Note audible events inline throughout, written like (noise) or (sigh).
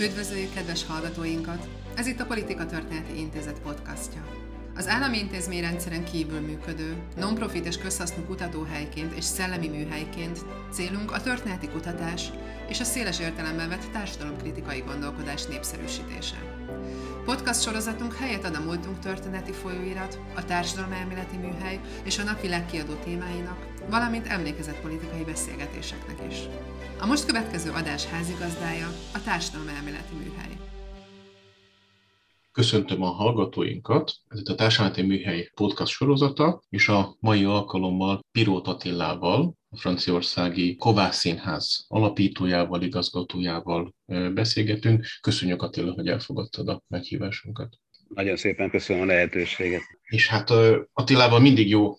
Üdvözöljük kedves hallgatóinkat! Ez itt a Politika Történeti Intézet podcastja. Az állami intézményrendszeren kívül működő, non-profit és közhasznú kutatóhelyként és szellemi műhelyként célunk a történeti kutatás és a széles értelemben vett társadalomkritikai gondolkodás népszerűsítése. Podcast sorozatunk helyet ad a múltunk történeti folyóirat, a társadalomelméleti műhely és a napi legkiadó témáinak, valamint emlékezetpolitikai beszélgetéseknek is. A most következő adás házigazdája a társadalomelméleti műhely. Köszöntöm a hallgatóinkat, ez itt a Társadalmi Műhely podcast sorozata, és a mai alkalommal Pirót Attilával, a franciaországi Kovács Színház alapítójával, igazgatójával beszélgetünk. Köszönjük Attila, hogy elfogadtad a meghívásunkat. Nagyon szépen köszönöm a lehetőséget. És hát Attilával mindig jó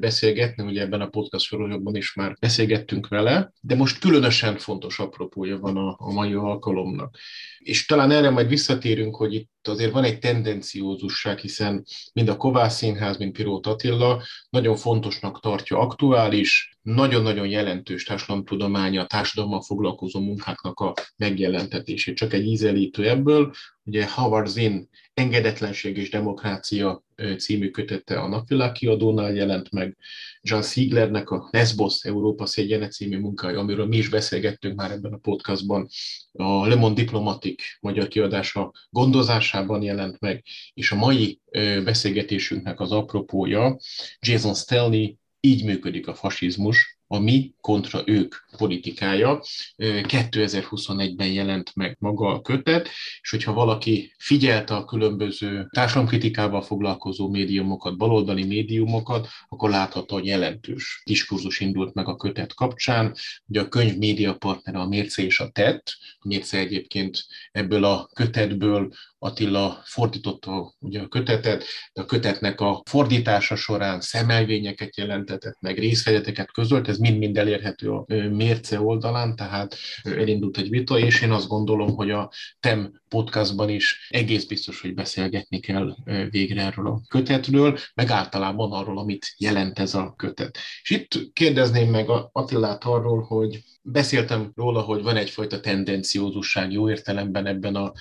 beszélgetni, ugye ebben a podcast sorozatban is már beszélgettünk vele, de most különösen fontos apropója van a, a mai alkalomnak. És talán erre majd visszatérünk, hogy itt azért van egy tendenciózusság, hiszen mind a Kovács Színház, mind Pirót Attila nagyon fontosnak tartja aktuális, nagyon-nagyon jelentős társadalomtudománya, társadalommal foglalkozó munkáknak a megjelentetését. Csak egy ízelítő ebből, ugye Howard Zinn Engedetlenség és Demokrácia című kötete a Napvilág kiadónál jelent meg, John Sieglernek a Lesbos Európa szégyene című munkája, amiről mi is beszélgettünk már ebben a podcastban, a Le Monde Diplomatic magyar kiadása gondozásában jelent meg, és a mai beszélgetésünknek az apropója Jason Stanley, így működik a fasizmus, a mi kontra ők politikája. 2021-ben jelent meg maga a kötet, és hogyha valaki figyelte a különböző társadalomkritikával foglalkozó médiumokat, baloldali médiumokat, akkor láthatta, hogy jelentős diskurzus indult meg a kötet kapcsán. Ugye a könyv média partnere a Mérce és a Tett, a Mérce egyébként ebből a kötetből Attila fordította ugye a kötetet, de a kötetnek a fordítása során szemelvényeket jelentetett meg, részfegyeteket közölt, ez mind-mind elérhető a mérce oldalán, tehát elindult egy vita, és én azt gondolom, hogy a TEM podcastban is egész biztos, hogy beszélgetni kell végre erről a kötetről, meg általában arról, amit jelent ez a kötet. És itt kérdezném meg Attilát arról, hogy Beszéltem róla, hogy van egyfajta tendenciózusság jó értelemben ebben a,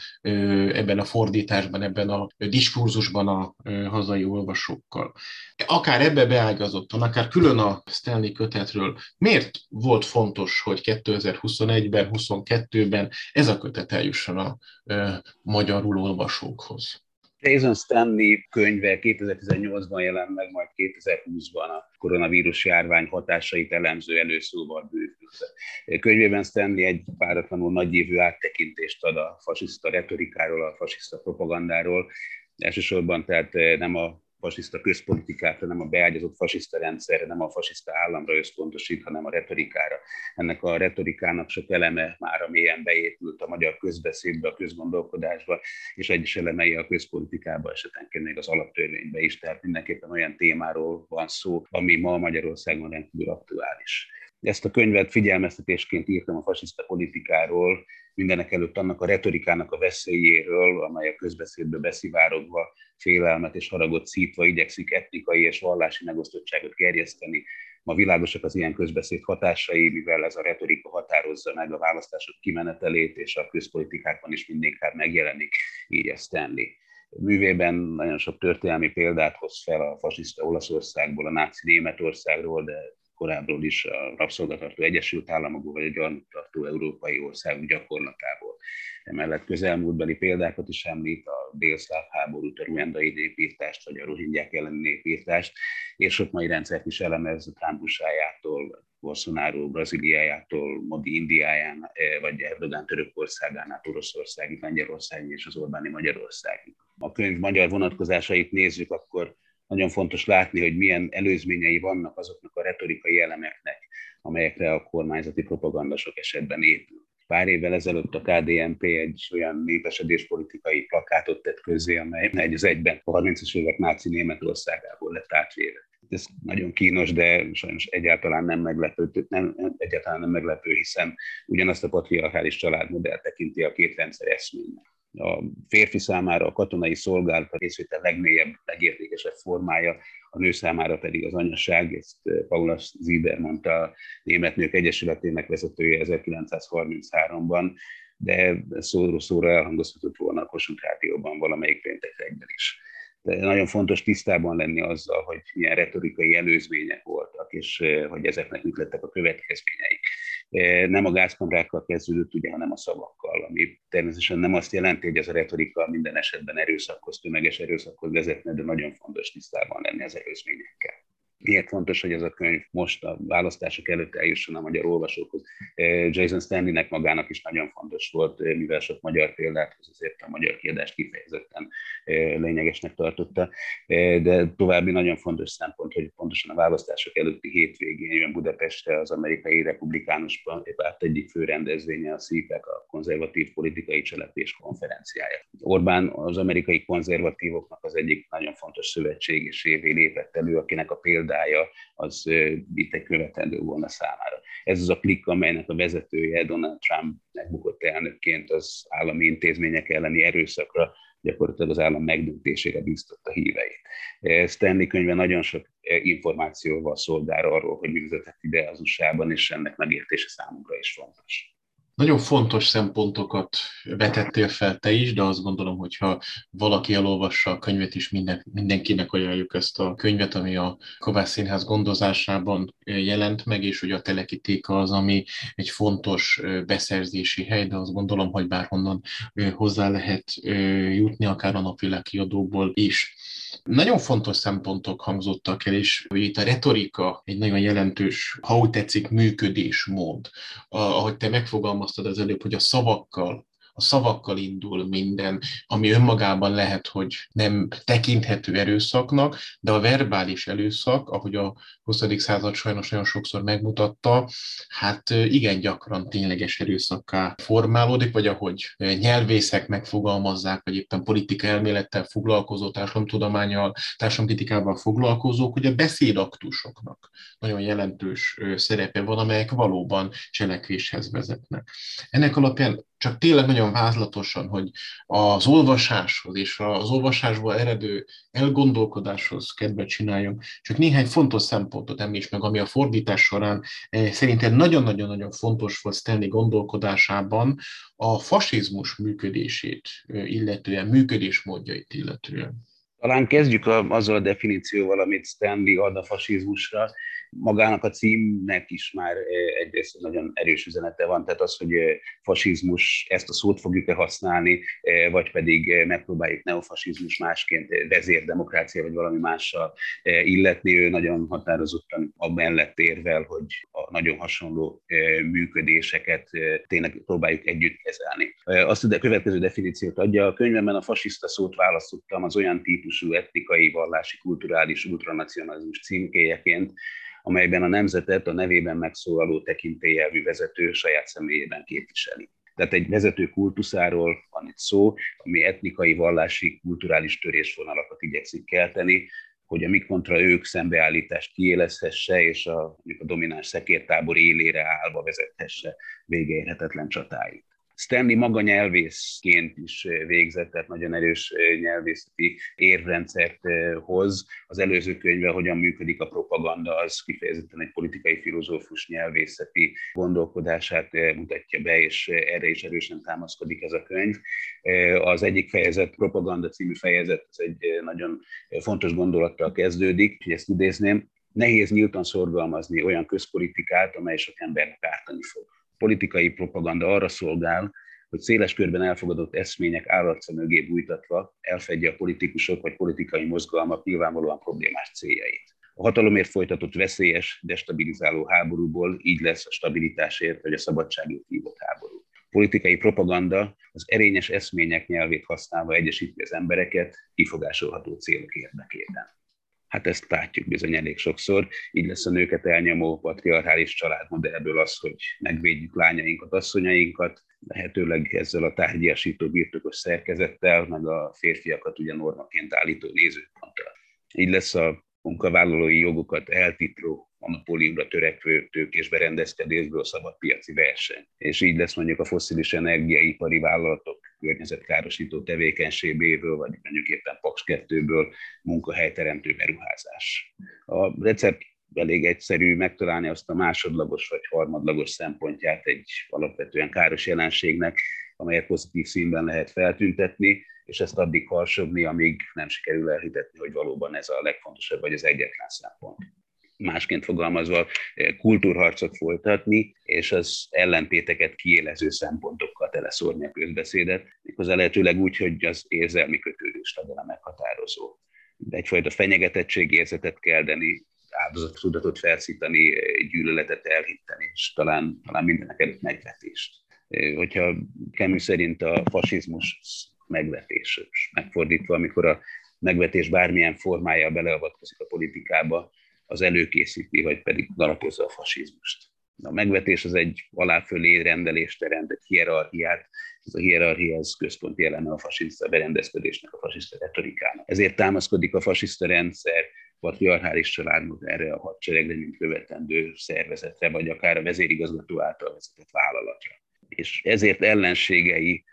ebben a fordításban, ebben a diskurzusban a hazai olvasókkal. Akár ebbe beágyazottan, akár külön a Stanley kötetről, miért volt fontos, hogy 2021-ben, 2022-ben ez a kötet eljusson a magyarul olvasókhoz? Jason Stanley könyve 2018-ban jelent meg, majd 2020-ban a koronavírus járvány hatásait elemző előszóval bővült. Könyvében Stanley egy páratlanul nagyévű áttekintést ad a fasiszta retorikáról, a fasiszta propagandáról, elsősorban tehát nem a fasiszta közpolitikára, nem a beágyazott fasiszta rendszerre, nem a fasiszta államra összpontosít, hanem a retorikára. Ennek a retorikának sok eleme már a mélyen beépült a magyar közbeszédbe, a közgondolkodásba, és egyes elemei a közpolitikába, esetenként még az alaptörvénybe is. Tehát mindenképpen olyan témáról van szó, ami ma Magyarországon rendkívül aktuális. Ezt a könyvet figyelmeztetésként írtam a fasiszta politikáról, mindenek előtt annak a retorikának a veszélyéről, amely a közbeszédbe beszivárogva, félelmet és haragot szítva igyekszik etnikai és vallási megosztottságot gerjeszteni. Ma világosak az ilyen közbeszéd hatásai, mivel ez a retorika határozza meg a választások kimenetelét, és a közpolitikákban is mindinkább megjelenik, így ezt tenni művében nagyon sok történelmi példát hoz fel a fasiszta Olaszországból, a náci Németországról, de korábbról is a rabszolgatartó Egyesült Államokból, vagy a gyanútartó európai országok gyakorlatából. Emellett közelmúltbeli példákat is említ, a délszláv háborút, a ruendai népírtást, vagy a rohingyák elleni népírtást, és sok mai rendszert is elemez a Trump Bolsonaro Brazíliájától, Modi Indiáján, eh, vagy Erdogan Törökországán át Oroszországig, Lengyelországig és az Orbáni Magyarországig. A könyv magyar vonatkozásait nézzük, akkor nagyon fontos látni, hogy milyen előzményei vannak azoknak a retorikai elemeknek, amelyekre a kormányzati propaganda sok esetben épül. Pár évvel ezelőtt a KDNP egy olyan népesedéspolitikai plakátot tett közzé, amely egy az egyben a 30-as évek náci Németországából lett átvéve. Ez nagyon kínos, de sajnos egyáltalán nem meglepő, nem, egyáltalán nem meglepő, hiszen ugyanazt a patriarchális családmodell tekinti a két rendszer eszménynek a férfi számára a katonai szolgálat a részvétel legmélyebb, legértékesebb formája, a nő számára pedig az anyaság, ezt eh, Paula Zieber mondta a Német Nők Egyesületének vezetője 1933-ban, de szóról szóra elhangozhatott volna a Kossuth Rádióban valamelyik péntek reggel is. Nagyon fontos tisztában lenni azzal, hogy milyen retorikai előzmények voltak, és hogy ezeknek mit lettek a következményei. Nem a gázkamrákkal kezdődött, ugye, hanem a szavakkal, ami természetesen nem azt jelenti, hogy ez a retorika minden esetben erőszakhoz, tömeges erőszakhoz vezetne, de nagyon fontos tisztában lenni az előzményekkel miért fontos, hogy ez a könyv most a választások előtt eljusson a magyar olvasókhoz. Jason Stanleynek magának is nagyon fontos volt, mivel sok magyar példát hoz, azért a magyar kiadást kifejezetten lényegesnek tartotta. De további nagyon fontos szempont, hogy pontosan a választások előtti hétvégén jön Budapestre az amerikai republikánus párt egyik fő rendezvénye, a szívek, a konzervatív politikai cselekvés konferenciája. Orbán az amerikai konzervatívoknak az egyik nagyon fontos szövetség és évé lépett elő, akinek a példa példája az itt követendő volna számára. Ez az a klik, amelynek a vezetője Donald Trump megbukott elnökként az állami intézmények elleni erőszakra gyakorlatilag az állam megdöntésére bíztatta híveit. Stanley könyve nagyon sok információval szolgál arról, hogy mi vezetett ide az USA-ban, és ennek megértése számunkra is fontos. Nagyon fontos szempontokat vetettél fel te is, de azt gondolom, hogy ha valaki elolvassa a könyvet is, minden, mindenkinek ajánljuk ezt a könyvet, ami a Kovács Színház gondozásában jelent meg, és hogy a Telekitéka az, ami egy fontos beszerzési hely, de azt gondolom, hogy bárhonnan hozzá lehet jutni, akár a napvilág kiadóból is. Nagyon fontos szempontok hangzottak el, és hogy itt a retorika egy nagyon jelentős, ha úgy tetszik, működésmód. Ahogy te megfogalmaztad az előbb, hogy a szavakkal a szavakkal indul minden, ami önmagában lehet, hogy nem tekinthető erőszaknak, de a verbális erőszak, ahogy a 20. század sajnos nagyon sokszor megmutatta, hát igen gyakran tényleges erőszakká formálódik, vagy ahogy nyelvészek megfogalmazzák, vagy éppen politika elmélettel foglalkozó, társadalomtudományal, társadalomkritikával foglalkozók, hogy a beszédaktusoknak nagyon jelentős szerepe van, amelyek valóban cselekvéshez vezetnek. Ennek alapján csak tényleg nagyon vázlatosan, hogy az olvasáshoz és az olvasásból eredő elgondolkodáshoz kedvet csináljunk, csak néhány fontos szempontot említs meg, ami a fordítás során eh, szerintem nagyon-nagyon-nagyon fontos volt Stanley gondolkodásában a fasizmus működését eh, illetően, működésmódjait illetően. Talán kezdjük azzal a definícióval, amit Stanley ad a fasizmusra, magának a címnek is már egyrészt nagyon erős üzenete van, tehát az, hogy fasizmus, ezt a szót fogjuk-e használni, vagy pedig megpróbáljuk neofasizmus másként vezérdemokrácia, vagy valami mással illetni, ő nagyon határozottan a mellett érvel, hogy a nagyon hasonló működéseket tényleg próbáljuk együtt kezelni. Azt a következő definíciót adja, a könyvemben a fasiszta szót választottam az olyan típusú etnikai, vallási, kulturális ultranacionalizmus címkéjeként, amelyben a nemzetet a nevében megszólaló tekintélyelvű vezető saját személyében képviseli. Tehát egy vezető kultuszáról van itt szó, ami etnikai, vallási, kulturális törésvonalakat igyekszik kelteni, hogy a mi kontra ők szembeállítást kiélezhesse, és a, a domináns szekértábor élére állva vezethesse végeérhetetlen csatáit. Stanley maga nyelvészként is végzett, tehát nagyon erős nyelvészeti érvrendszert hoz. Az előző könyve, hogyan működik a propaganda, az kifejezetten egy politikai filozófus nyelvészeti gondolkodását mutatja be, és erre is erősen támaszkodik ez a könyv. Az egyik fejezet, propaganda című fejezet, ez egy nagyon fontos gondolattal kezdődik, hogy ezt idézném, nehéz nyíltan szorgalmazni olyan közpolitikát, amely sok embernek ártani fog politikai propaganda arra szolgál, hogy széles körben elfogadott eszmények állatca mögé bújtatva elfedje a politikusok vagy politikai mozgalmak nyilvánvalóan problémás céljait. A hatalomért folytatott veszélyes, destabilizáló háborúból így lesz a stabilitásért vagy a szabadságért hívott háború. Politikai propaganda az erényes eszmények nyelvét használva egyesíti az embereket kifogásolható célok érdekében. Hát ezt látjuk bizony elég sokszor. Így lesz a nőket elnyomó patriarchális családmodellből az, hogy megvédjük lányainkat, asszonyainkat, lehetőleg ezzel a tárgyasító birtokos szerkezettel, meg a férfiakat ugye normaként állító nézőponttal. Így lesz a munkavállalói jogokat eltitró monopóliumra törekvő tőkés berendezkedésből szabad piaci verseny. És így lesz mondjuk a foszilis energiaipari vállalatok környezetkárosító tevékenységéből, vagy mondjuk éppen Paks 2-ből munkahelyteremtő beruházás. A recept elég egyszerű megtalálni azt a másodlagos vagy harmadlagos szempontját egy alapvetően káros jelenségnek, amelyet pozitív színben lehet feltüntetni, és ezt addig harsogni, amíg nem sikerül elhitetni, hogy valóban ez a legfontosabb, vagy az egyetlen szempont másként fogalmazva kultúrharcot folytatni, és az ellentéteket kiélező szempontokkal teleszórni a közbeszédet, méghozzá lehetőleg úgy, hogy az érzelmi kötődés legyen a meghatározó. De egyfajta fenyegetettségérzetet keldeni, áldozatudatot felszítani, gyűlöletet elhitteni, és talán, talán mindenek előtt megvetést. Hogyha Camus szerint a fasizmus megvetés, megfordítva, amikor a megvetés bármilyen formája beleavatkozik a politikába, az előkészíti, vagy pedig alapozza a fasizmust. A megvetés az egy aláfölé rendelést teremt, egy hierarchiát, ez a hierarchia az központi eleme a fasiszta berendezkedésnek, a fasiszta retorikának. Ezért támaszkodik a fasiszta rendszer patriarchális családnak erre a hadseregre, mint követendő szervezetre, vagy akár a vezérigazgató által vezetett vállalatra. És ezért ellenségei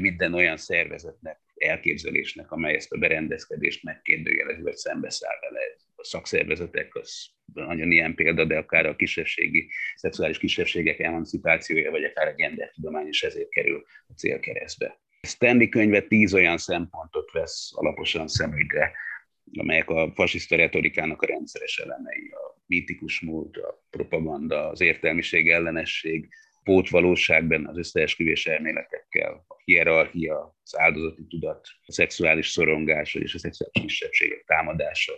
minden olyan szervezetnek, elképzelésnek, amely ezt a berendezkedést megkérdőjelezi, vagy szembeszáll vele a szakszervezetek, az nagyon ilyen példa, de akár a kisebbségi, szexuális kisebbségek emancipációja, vagy akár a gendertudomány is ezért kerül a célkeresztbe. Stanley könyve tíz olyan szempontot vesz alaposan szemügyre, amelyek a fasiszta retorikának a rendszeres elemei, a mítikus múlt, a propaganda, az értelmiség ellenesség, pótvalóságban az összeesküvés elméletekkel, a hierarchia, az áldozati tudat, a szexuális szorongás és a szexuális kisebbségek támadása,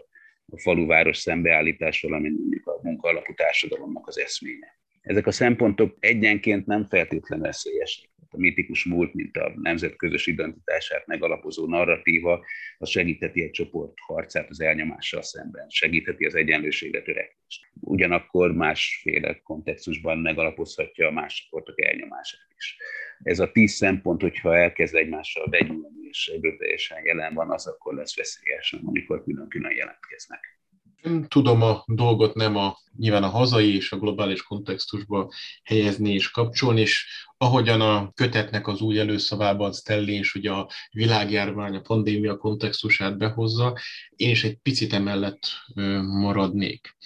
a faluváros szembeállítás, valamint mondjuk a munkaalapú társadalomnak az eszménye. Ezek a szempontok egyenként nem feltétlenül eszélyesek. A mitikus múlt, mint a nemzet közös identitását megalapozó narratíva, az segítheti egy csoport harcát az elnyomással szemben, segítheti az egyenlőségre törekvést. Ugyanakkor másféle kontextusban megalapozhatja a más csoportok elnyomását is. Ez a tíz szempont, hogyha elkezd egymással begyúlni, és egyből teljesen jelen van, az akkor lesz veszélyes, amikor külön-külön jelentkeznek. Nem tudom a dolgot nem a, nyilván a hazai és a globális kontextusba helyezni és kapcsolni, és ahogyan a kötetnek az új előszavában Stelli és ugye a világjárvány, a pandémia kontextusát behozza, én is egy picit emellett maradnék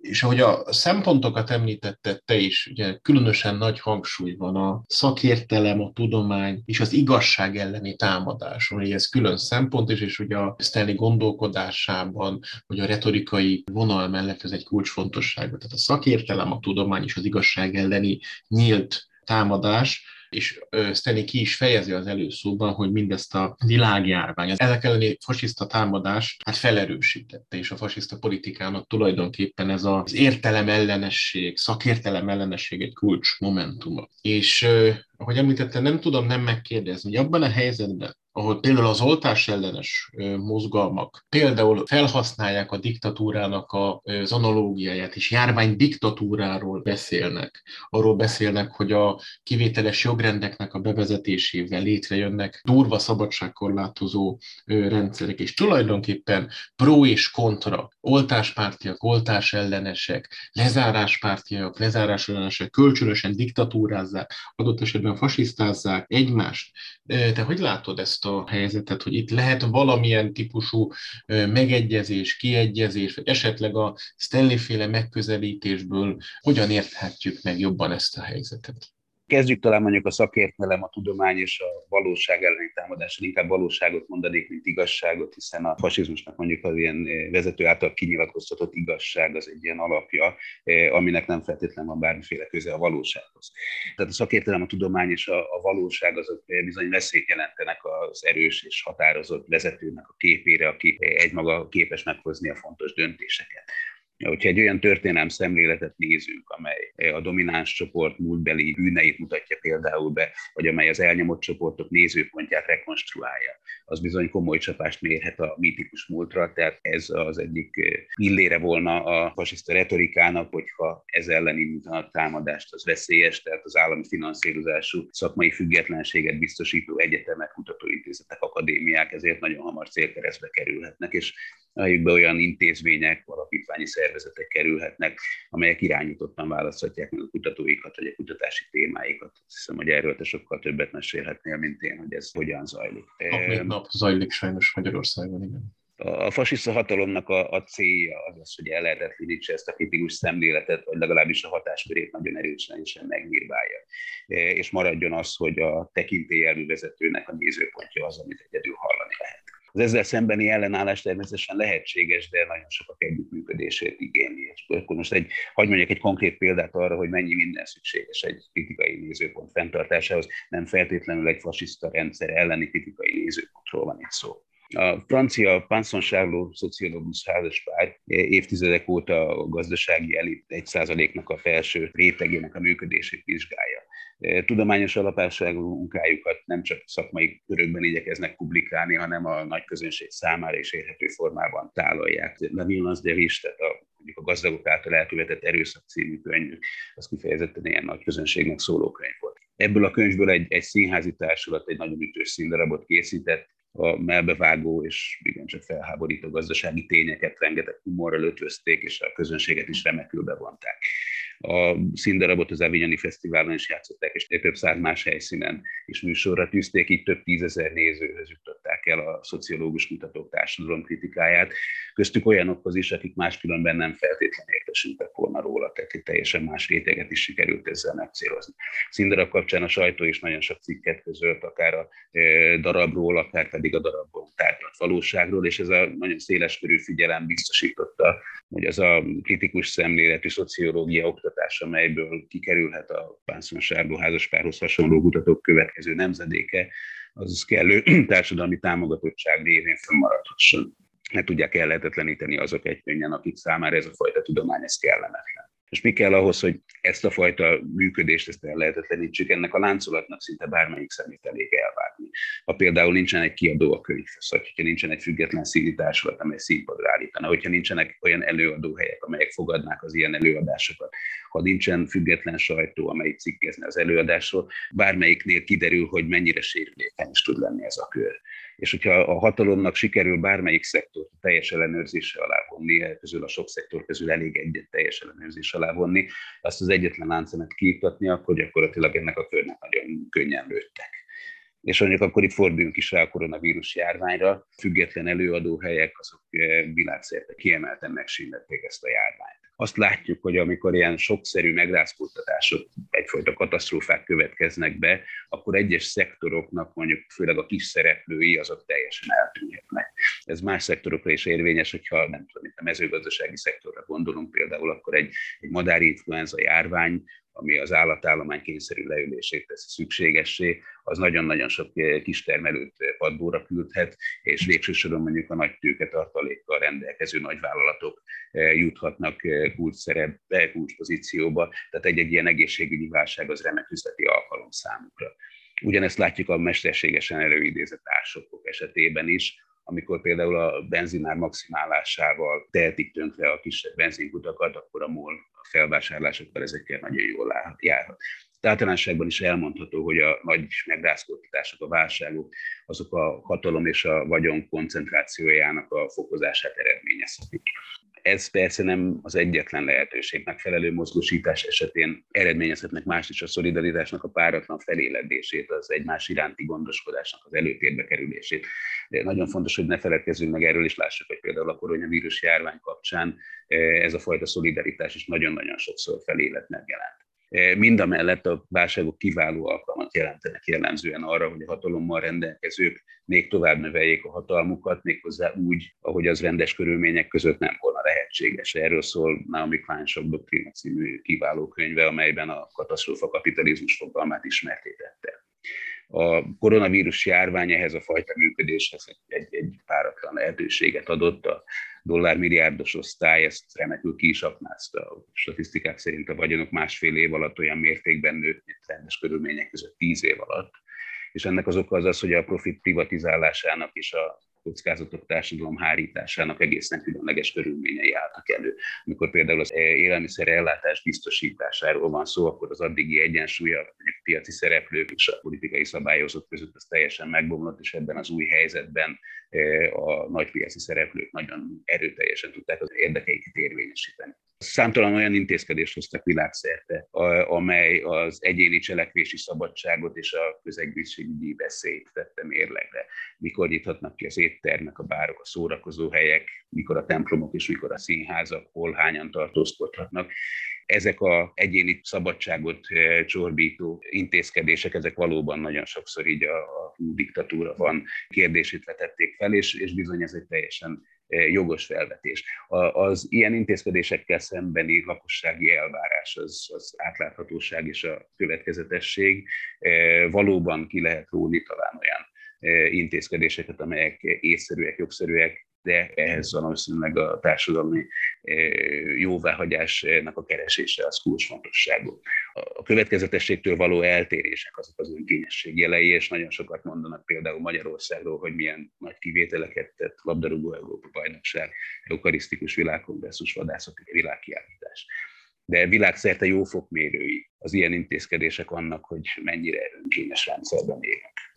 és ahogy a szempontokat említette te is, ugye különösen nagy hangsúly van a szakértelem, a tudomány és az igazság elleni támadás, ami ez külön szempont is, és ugye a Stanley gondolkodásában, hogy a retorikai vonal mellett ez egy kulcsfontosságú. Tehát a szakértelem, a tudomány és az igazság elleni nyílt támadás, és Stanley ki is fejezi az előszóban, hogy mindezt a világjárvány, ezek elleni fasiszta támadás hát felerősítette, és a fasiszta politikának tulajdonképpen ez az értelem ellenesség, szakértelem ellenesség egy kulcs momentuma. És ahogy említette, nem tudom nem megkérdezni, hogy abban a helyzetben, ahol például az oltás ellenes mozgalmak például felhasználják a diktatúrának az analógiáját, és járvány diktatúráról beszélnek. Arról beszélnek, hogy a kivételes jogrendeknek a bevezetésével létrejönnek durva szabadságkorlátozó rendszerek, és tulajdonképpen pro és kontra, oltáspártiak, oltás ellenesek, lezáráspártiak, lezárás ellenesek, kölcsönösen diktatúrázzák, adott esetben fasisztázzák egymást. Te hogy látod ezt ezt a helyzetet, hogy itt lehet valamilyen típusú megegyezés, kiegyezés, vagy esetleg a Stanley-féle megközelítésből hogyan érthetjük meg jobban ezt a helyzetet? Kezdjük talán mondjuk a szakértelem, a tudomány és a valóság elleni támadással. Inkább valóságot mondanék, mint igazságot, hiszen a fasizmusnak mondjuk az ilyen eh, vezető által kinyilatkoztatott igazság az egy ilyen alapja, eh, aminek nem feltétlenül van bármiféle köze a valósághoz. Tehát a szakértelem, a tudomány és a, a valóság azok eh, bizony veszélyt jelentenek az erős és határozott vezetőnek a képére, aki egymaga képes meghozni a fontos döntéseket. Hogyha egy olyan történelem szemléletet nézünk, amely a domináns csoport múltbeli bűneit mutatja például be, vagy amely az elnyomott csoportok nézőpontját rekonstruálja, az bizony komoly csapást mérhet a mítikus múltra, tehát ez az egyik pillére volna a fasiszta retorikának, hogyha ez ellen indítanak támadást, az veszélyes, tehát az állami finanszírozású szakmai függetlenséget biztosító egyetemek, kutatóintézetek, akadémiák ezért nagyon hamar célkeresztbe kerülhetnek, és helyükbe olyan intézmények, alapítványi szervezetek kerülhetnek, amelyek irányítottan választhatják meg a kutatóikat, vagy a kutatási témáikat. Azt hiszem, hogy erről te sokkal többet mesélhetnél, mint én, hogy ez hogyan zajlik. Nap mint nap zajlik sajnos Magyarországon, igen. A fasiszta hatalomnak a, a célja az az, hogy ellehetetlenítse ezt a kritikus szemléletet, vagy legalábbis a hatáskörét nagyon erősen és megnyírbálja. És maradjon az, hogy a tekintélyelvű vezetőnek a nézőpontja az, amit egyedül hallani lehet. Az ezzel szembeni ellenállás természetesen lehetséges, de nagyon sokak együttműködését igényli. És akkor most egy, hagyd mondjak egy konkrét példát arra, hogy mennyi minden szükséges egy kritikai nézőpont fenntartásához, nem feltétlenül egy fasiszta rendszer elleni kritikai nézőpontról van itt szó. A francia Charlot szociológus házaspár évtizedek óta a gazdasági elit egy százaléknak a felső rétegének a működését vizsgálja. Tudományos alapásságú munkájukat nem csak szakmai körökben igyekeznek publikálni, hanem a nagy közönség számára is érhető formában tálalják. La Violence de Riche, tehát a, mondjuk a gazdagok által elkövetett erőszak című könyv, az kifejezetten ilyen nagy közönségnek szóló könyv volt. Ebből a könyvből egy, egy színházi társulat egy nagyon ütős színdarabot készített, a melbevágó és igencsak felháborító gazdasági tényeket rengeteg humorral ötvözték, és a közönséget is remekül bevonták. A színdarabot az Avignoni Fesztiválon is játszották, és több száz más helyszínen is műsorra tűzték, így több tízezer nézőhöz jutották el a szociológus kutatók társadalom kritikáját, köztük olyanokhoz is, akik máskülönben nem feltétlenül értesültek volna róla, tehát egy teljesen más réteget is sikerült ezzel megcélozni. Színdarab kapcsán a sajtó is nagyon sok cikket közölt, akár a darabról, akár pedig a darabból tárgyalt valóságról, és ez a nagyon széles körű figyelem biztosította, hogy az a kritikus szemléletű szociológia oktatás, amelyből kikerülhet a Pánszon Sárdó házaspárhoz hasonló kutatók következő nemzedéke, az kellő (clears throat) társadalmi támogatottság révén fönnmaradhasson. Ne tudják ellehetetleníteni azok egy könnyen, akik számára ez a fajta tudomány ez kellemetlen. És mi kell ahhoz, hogy ezt a fajta működést, ezt el lehetetlenítsük, ennek a láncolatnak szinte bármelyik szemét elég elvágni. Ha például nincsen egy kiadó a vagy hogyha nincsen egy független színi társulat, amely színpadra állítana, hogyha nincsenek olyan előadóhelyek, amelyek fogadnák az ilyen előadásokat, ha nincsen független sajtó, amelyik cikkezne az előadásról, bármelyiknél kiderül, hogy mennyire sérülékeny is tud lenni ez a kör és hogyha a hatalomnak sikerül bármelyik szektort teljes ellenőrzése alá vonni, közül a sok szektor közül elég egyet teljes ellenőrzés alá vonni, azt az egyetlen láncemet kiiktatni, akkor gyakorlatilag ennek a körnek nagyon könnyen lőttek. És mondjuk akkor itt forduljunk is rá a koronavírus járványra. Független előadóhelyek azok e, világszerte kiemelten megsínlették ezt a járványt azt látjuk, hogy amikor ilyen sokszerű megrázkódtatások, egyfajta katasztrófák következnek be, akkor egyes szektoroknak, mondjuk főleg a kis szereplői, azok teljesen eltűnhetnek. Ez más szektorokra is érvényes, hogyha nem tudom, itt a mezőgazdasági szektorra gondolunk például, akkor egy, egy madári influenza járvány ami az állatállomány kényszerű leülését teszi szükségessé, az nagyon-nagyon sok eh, kistermelőt eh, padlóra küldhet, és végső soron mondjuk a nagy tőketartalékkal rendelkező nagyvállalatok eh, juthatnak kulcs szerepbe, kulcs pozícióba, tehát egy-egy ilyen egészségügyi válság az remek üzleti alkalom számukra. Ugyanezt látjuk a mesterségesen előidézett ársokok esetében is, amikor például a benzinár maximálásával tehetik tönkre a kisebb benzinkutakat, akkor a MOL felvásárlásokkal ezekkel nagyon jól járhat. De általánosságban is elmondható, hogy a nagy megrázkódtatások, a válságok, azok a hatalom és a vagyon koncentrációjának a fokozását eredményezhetik. Ez persze nem az egyetlen lehetőség. Megfelelő mozgósítás esetén eredményezhetnek más is a szolidaritásnak a páratlan feléledését, az egymás iránti gondoskodásnak az előtérbe kerülését. De nagyon fontos, hogy ne feledkezzünk meg erről, és lássuk, hogy például a koronavírus járvány kapcsán eh, ez a fajta szolidaritás is nagyon-nagyon sokszor felélet megjelent. Mind a mellett a válságok kiváló alkalmat jelentenek jellemzően arra, hogy a hatalommal rendelkezők még tovább növeljék a hatalmukat, méghozzá úgy, ahogy az rendes körülmények között nem volna lehetséges. Erről szól Naomi Klein Shock című kiváló könyve, amelyben a katasztrófa kapitalizmus fogalmát ismertétette. A koronavírus járvány ehhez a fajta működéshez egy, egy páratlan lehetőséget adott. A dollármilliárdos osztály ezt remekül ki is aknázta. A statisztikák szerint a vagyonok másfél év alatt olyan mértékben nőtt, mint rendes körülmények között tíz év alatt. És ennek az oka az az, hogy a profit privatizálásának és a kockázatok társadalom hárításának egészen különleges körülményei álltak elő. Amikor például az élelmiszer ellátás biztosításáról van szó, akkor az addigi egyensúly a piaci szereplők és a politikai szabályozók között az teljesen megbomlott, és ebben az új helyzetben e, a nagy piaci szereplők nagyon erőteljesen tudták az érdekeiket érvényesíteni. Számtalan olyan intézkedést hoztak világszerte, amely az egyéni cselekvési szabadságot és a közegészségügyi veszélyt tette mérlegre. Mikor nyithatnak ki az éttermek, a bárok, a szórakozó helyek, mikor a templomok és mikor a színházak, hol hányan tartózkodhatnak ezek a egyéni szabadságot eh, csorbító intézkedések, ezek valóban nagyon sokszor így a, a diktatúra van kérdését vetették fel, és, és bizony ez egy teljesen eh, jogos felvetés. Az ilyen intézkedésekkel szembeni lakossági elvárás, az, az átláthatóság és a következetesség eh, valóban ki lehet róni talán olyan intézkedéseket, amelyek észszerűek, jogszerűek, de ehhez valószínűleg a társadalmi jóváhagyásnak a keresése az kulcsfontosságú. A következetességtől való eltérések azok az önkényesség jelei, és nagyon sokat mondanak például Magyarországról, hogy milyen nagy kivételeket tett labdarúgó Európa bajnokság, eukarisztikus világkongresszus, vadászati világkiállítás de világszerte jó fokmérői az ilyen intézkedések annak, hogy mennyire önkényes rendszerben élünk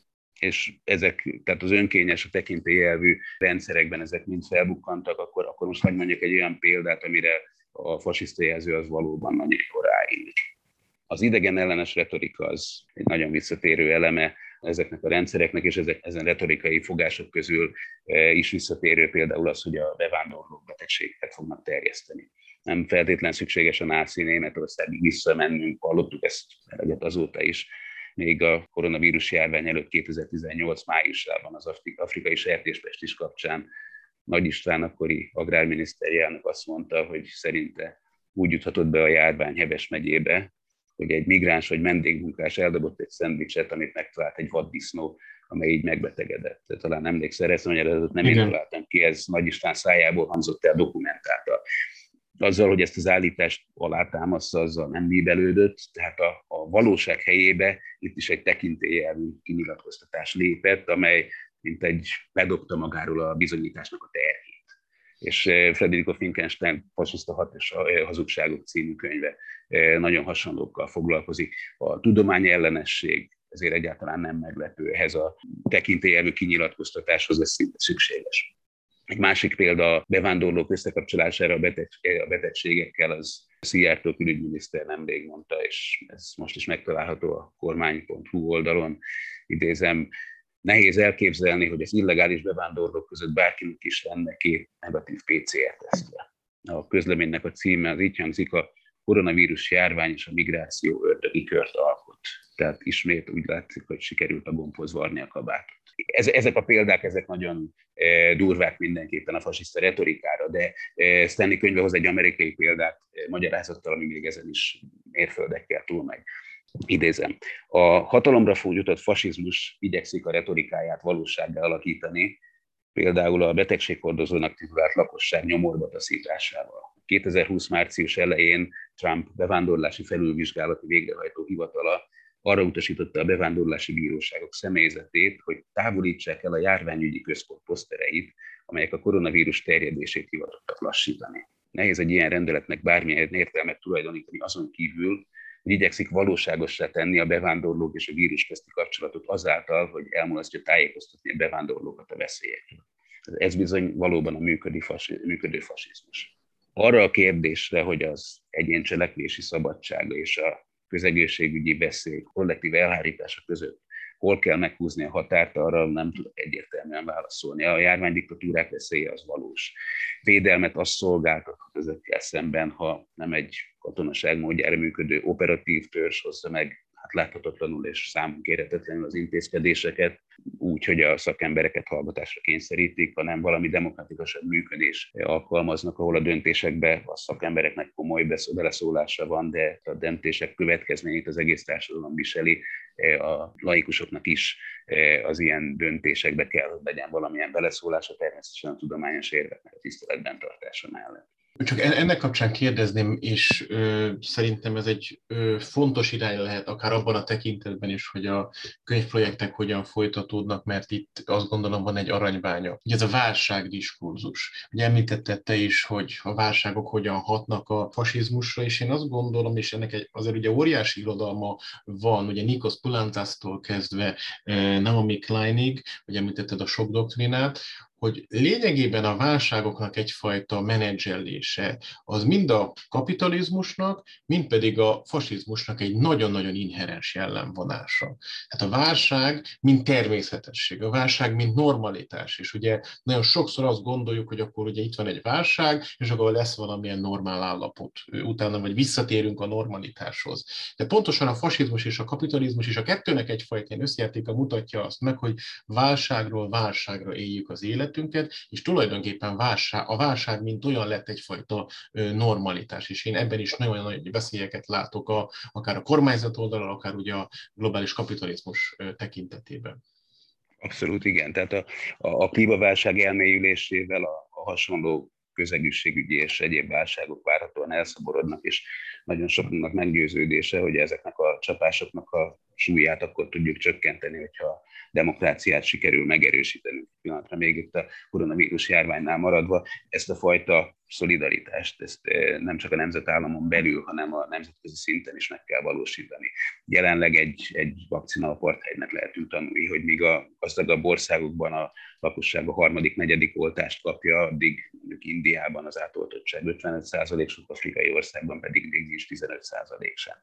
és ezek, tehát az önkényes, a tekintélyelvű rendszerekben ezek mind felbukkantak, akkor, akkor most hagyd mondjak egy olyan példát, amire a fasiszta jelző az valóban nagyon jól. Az idegen ellenes retorika az egy nagyon visszatérő eleme ezeknek a rendszereknek, és ezek, ezen retorikai fogások közül e, is visszatérő például az, hogy a bevándorlók betegségeket fognak terjeszteni. Nem feltétlen szükséges a náci Németországig visszamennünk, hallottuk ezt azóta is, még a koronavírus járvány előtt 2018 májusában az afrikai sertéspestis kapcsán. Nagy István akkori agrárminiszterjának azt mondta, hogy szerinte úgy juthatott be a járvány Heves megyébe, hogy egy migráns vagy vendégmunkás eldobott egy szendvicset, amit megtalált egy vaddisznó, amely így megbetegedett. Talán emlékszel, ezt mondja, nem én találtam ki, ez Nagy István szájából hangzott el dokumentálta azzal, hogy ezt az állítást alátámasztja, azzal nem bíbelődött, tehát a, a valóság helyébe itt is egy tekintélyelvű kinyilatkoztatás lépett, amely mint egy bedobta magáról a bizonyításnak a terhét. És eh, Frederico Finkenstein fasiszta hat és eh, hazugságok című könyve eh, nagyon hasonlókkal foglalkozik. A tudomány ellenesség ezért egyáltalán nem meglepő, ehhez a tekintélyelvű kinyilatkoztatáshoz ez szükséges. Egy másik példa bevándorlók összekapcsolására a, beteg, a betegségekkel, az Szijjártó külügyminiszter nemrég mondta, és ez most is megtalálható a kormány.hu oldalon, idézem, nehéz elképzelni, hogy az illegális bevándorlók között bárkinek is lenne két negatív PCR-tesztje. A közleménynek a címe az így hangzik, a koronavírus járvány és a migráció ördögi kört alkot. Tehát ismét úgy látszik, hogy sikerült a gombhoz varni a kabátot ezek a példák, ezek nagyon e, durvák mindenképpen a fasiszta retorikára, de e, Stanley könyve hoz egy amerikai példát e, magyarázattal, ami még ezen is mérföldekkel túl meg. Idézem. A hatalomra jutott fasizmus igyekszik a retorikáját valósággá alakítani, például a betegséghordozónak titulált lakosság nyomorba taszításával. 2020 március elején Trump bevándorlási felülvizsgálati végrehajtó hivatala arra utasította a bevándorlási bíróságok személyzetét, hogy távolítsák el a járványügyi központ posztereit, amelyek a koronavírus terjedését hivatottak lassítani. Nehéz egy ilyen rendeletnek bármilyen értelmet tulajdonítani azon kívül, hogy igyekszik valóságosra tenni a bevándorlók és a vírus közti kapcsolatot azáltal, hogy elmulasztja tájékoztatni a bevándorlókat a veszélyekről. Ez bizony valóban a működő, fasi, működő fasizmus. Arra a kérdésre, hogy az egyén cselekvési szabadsága és a közegészségügyi veszély, kollektív elhárítása között hol kell meghúzni a határt, arra nem tudok egyértelműen válaszolni. A járványdiktatúrák veszélye az valós. Védelmet az szolgáltathat ezekkel szemben, ha nem egy katonaság módjára működő operatív törzs hozza meg hát láthatatlanul és számunk kérhetetlenül az intézkedéseket, úgy, hogy a szakembereket hallgatásra kényszerítik, hanem valami demokratikusabb működés alkalmaznak, ahol a döntésekbe a szakembereknek komoly beleszólása van, de a döntések következményét az egész társadalom viseli, a laikusoknak is az ilyen döntésekbe kell, hogy legyen valamilyen beleszólása, természetesen a tudományos érveknek a tiszteletben tartása mellett. Csak ennek kapcsán kérdezném, és ö, szerintem ez egy ö, fontos irány lehet, akár abban a tekintetben is, hogy a könyvprojektek hogyan folytatódnak, mert itt azt gondolom van egy aranyványa. Ugye ez a válságdiskurzus. Ugye említetted te is, hogy a válságok hogyan hatnak a fasizmusra, és én azt gondolom, és ennek egy, azért ugye óriási irodalma van, ugye Nikos Pulantásztól kezdve Naomi Kleinig, hogy említetted a sok doktrinát, hogy lényegében a válságoknak egyfajta menedzselése az mind a kapitalizmusnak, mind pedig a fasizmusnak egy nagyon-nagyon inherens jellemvonása. Tehát a válság, mint természetesség, a válság, mint normalitás, és ugye nagyon sokszor azt gondoljuk, hogy akkor ugye itt van egy válság, és akkor lesz valamilyen normál állapot utána, vagy visszatérünk a normalitáshoz. De pontosan a fasizmus és a kapitalizmus és a kettőnek egyfajta összejátéka mutatja azt meg, hogy válságról válságra éljük az életünket, és tulajdonképpen válság, a válság mint olyan lett egyfajta normalitás, és én ebben is nagyon nagy veszélyeket látok, a, akár a kormányzat oldalon, akár ugye a globális kapitalizmus tekintetében. Abszolút igen. Tehát a, a, a klímaválság elmélyülésével a, a hasonló közegészségügyi és egyéb válságok várhatóan elszaborodnak, és nagyon soknak meggyőződése, hogy ezeknek a csapásoknak a súlyát akkor tudjuk csökkenteni, hogyha a demokráciát sikerül megerősíteni. Pillanatra még itt a koronavírus járványnál maradva, ezt a fajta szolidaritást, ezt eh, nem csak a nemzetállamon belül, hanem a nemzetközi szinten is meg kell valósítani. Jelenleg egy, egy vakcina apartheidnek lehetünk tanulni, hogy míg a gazdagabb országokban a lakosság a harmadik, negyedik oltást kapja, addig mondjuk Indiában az átoltottság 55%, sok afrikai országban pedig még nincs 15% sem.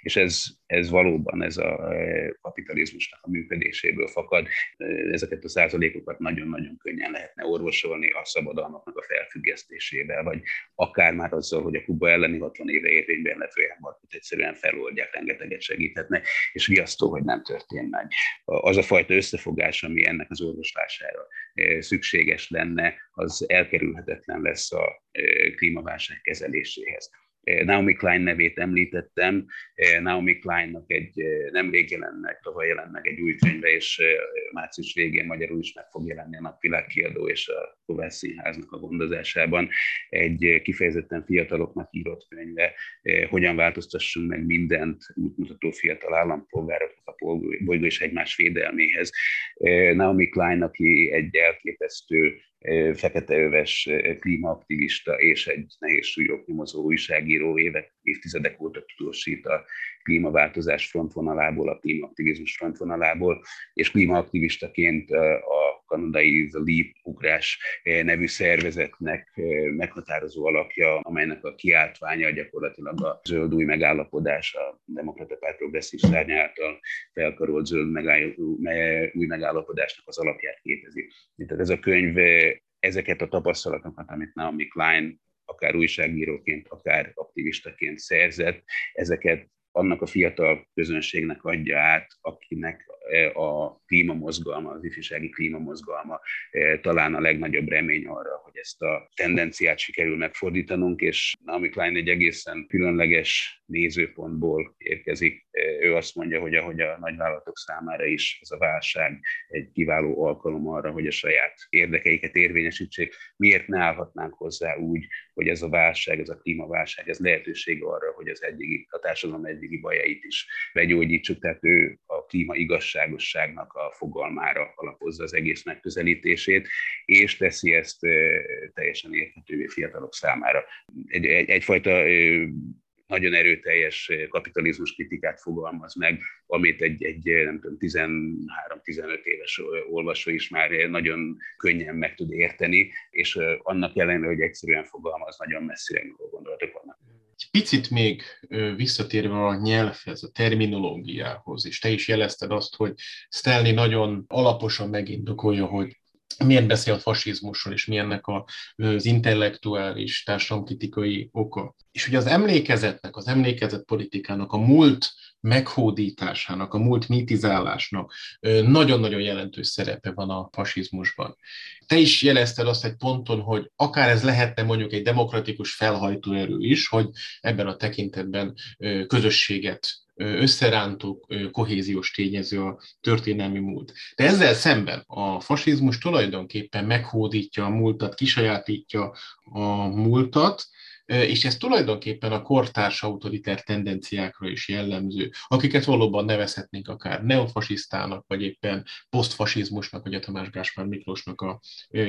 És ez, ez valóban ez a e, kapitalizmusnak a működéséből fakad. E, ezeket a százalékokat nagyon-nagyon könnyen lehetne orvosolni a szabadalmaknak a felfüggesztésével, vagy akár már azzal, hogy a Kuba elleni 60 éve érvényben lett folyamat, egyszerűen feloldják, rengeteget segíthetne, és viasztó, hogy nem történt meg. Az a fajta összefogás, ami ennek az orvoslására szükséges lenne, az elkerülhetetlen lesz a klímaválság kezeléséhez. Naomi Klein nevét említettem. Naomi Kleinnak egy nemrég jelent meg, tavaly jelent meg egy új könyve, és március végén magyarul is meg fog jelenni a Napvilág és a Kovács Színháznak a gondozásában. Egy kifejezetten fiataloknak írott könyve, hogyan változtassunk meg mindent útmutató fiatal állampolgároknak a bolygó és egymás védelméhez. Naomi Klein, aki egy elképesztő feketeöves klímaaktivista és egy nehéz súlyok nyomozó újságíró évek, évtizedek óta tudósít a klímaváltozás frontvonalából, a klímaaktivizmus frontvonalából, és klímaaktivistaként a kanadai The Leap ugrás nevű szervezetnek meghatározó alakja, amelynek a kiáltványa gyakorlatilag a zöld új megállapodás, a Demokrata Párt progresszív szárny által felkarolt zöld új megállapodásnak az alapját képezi. Tehát ez a könyv ezeket a tapasztalatokat, amit Naomi Klein akár újságíróként, akár aktivistaként szerzett, ezeket annak a fiatal közönségnek adja át, akinek e, a klímamozgalma, az ifjúsági klímamozgalma e, talán a legnagyobb remény arra, hogy ezt a tendenciát sikerül megfordítanunk, és Naomi Klein egy egészen különleges nézőpontból érkezik. E, ő azt mondja, hogy ahogy a nagyvállalatok számára is ez a válság egy kiváló alkalom arra, hogy a saját érdekeiket érvényesítsék, miért ne állhatnánk hozzá úgy, hogy ez a válság, ez a klímaválság, ez lehetőség arra, hogy az egyik, a társadalom eddigi bajait is begyógyítsuk, tehát ő a klíma igazságosságnak a fogalmára alapozza az egész megközelítését, és teszi ezt teljesen érthetővé fiatalok számára. Egy, egy, egyfajta nagyon erőteljes kapitalizmus kritikát fogalmaz meg, amit egy, egy nem tudom, 13-15 éves olvasó is már nagyon könnyen meg tud érteni, és annak ellenére, hogy egyszerűen fogalmaz, nagyon messzire gondolatok vannak. Egy picit még visszatérve a nyelvhez, a terminológiához, és te is jelezted azt, hogy Stanley nagyon alaposan megindokolja, hogy miért beszél a fasizmusról, és milyennek az intellektuális, társadalomkritikai oka. És ugye az emlékezetnek, az emlékezet politikának, a múlt meghódításának, a múlt mitizálásnak nagyon-nagyon jelentős szerepe van a fasizmusban. Te is jelezted azt egy ponton, hogy akár ez lehetne mondjuk egy demokratikus felhajtóerő is, hogy ebben a tekintetben közösséget összerántó kohéziós tényező a történelmi múlt. De ezzel szemben a fasizmus tulajdonképpen meghódítja a múltat, kisajátítja a múltat, és ez tulajdonképpen a kortárs autoritár tendenciákra is jellemző, akiket valóban nevezhetnénk akár neofasisztának, vagy éppen posztfasizmusnak, vagy a Tamás Gáspár Miklósnak a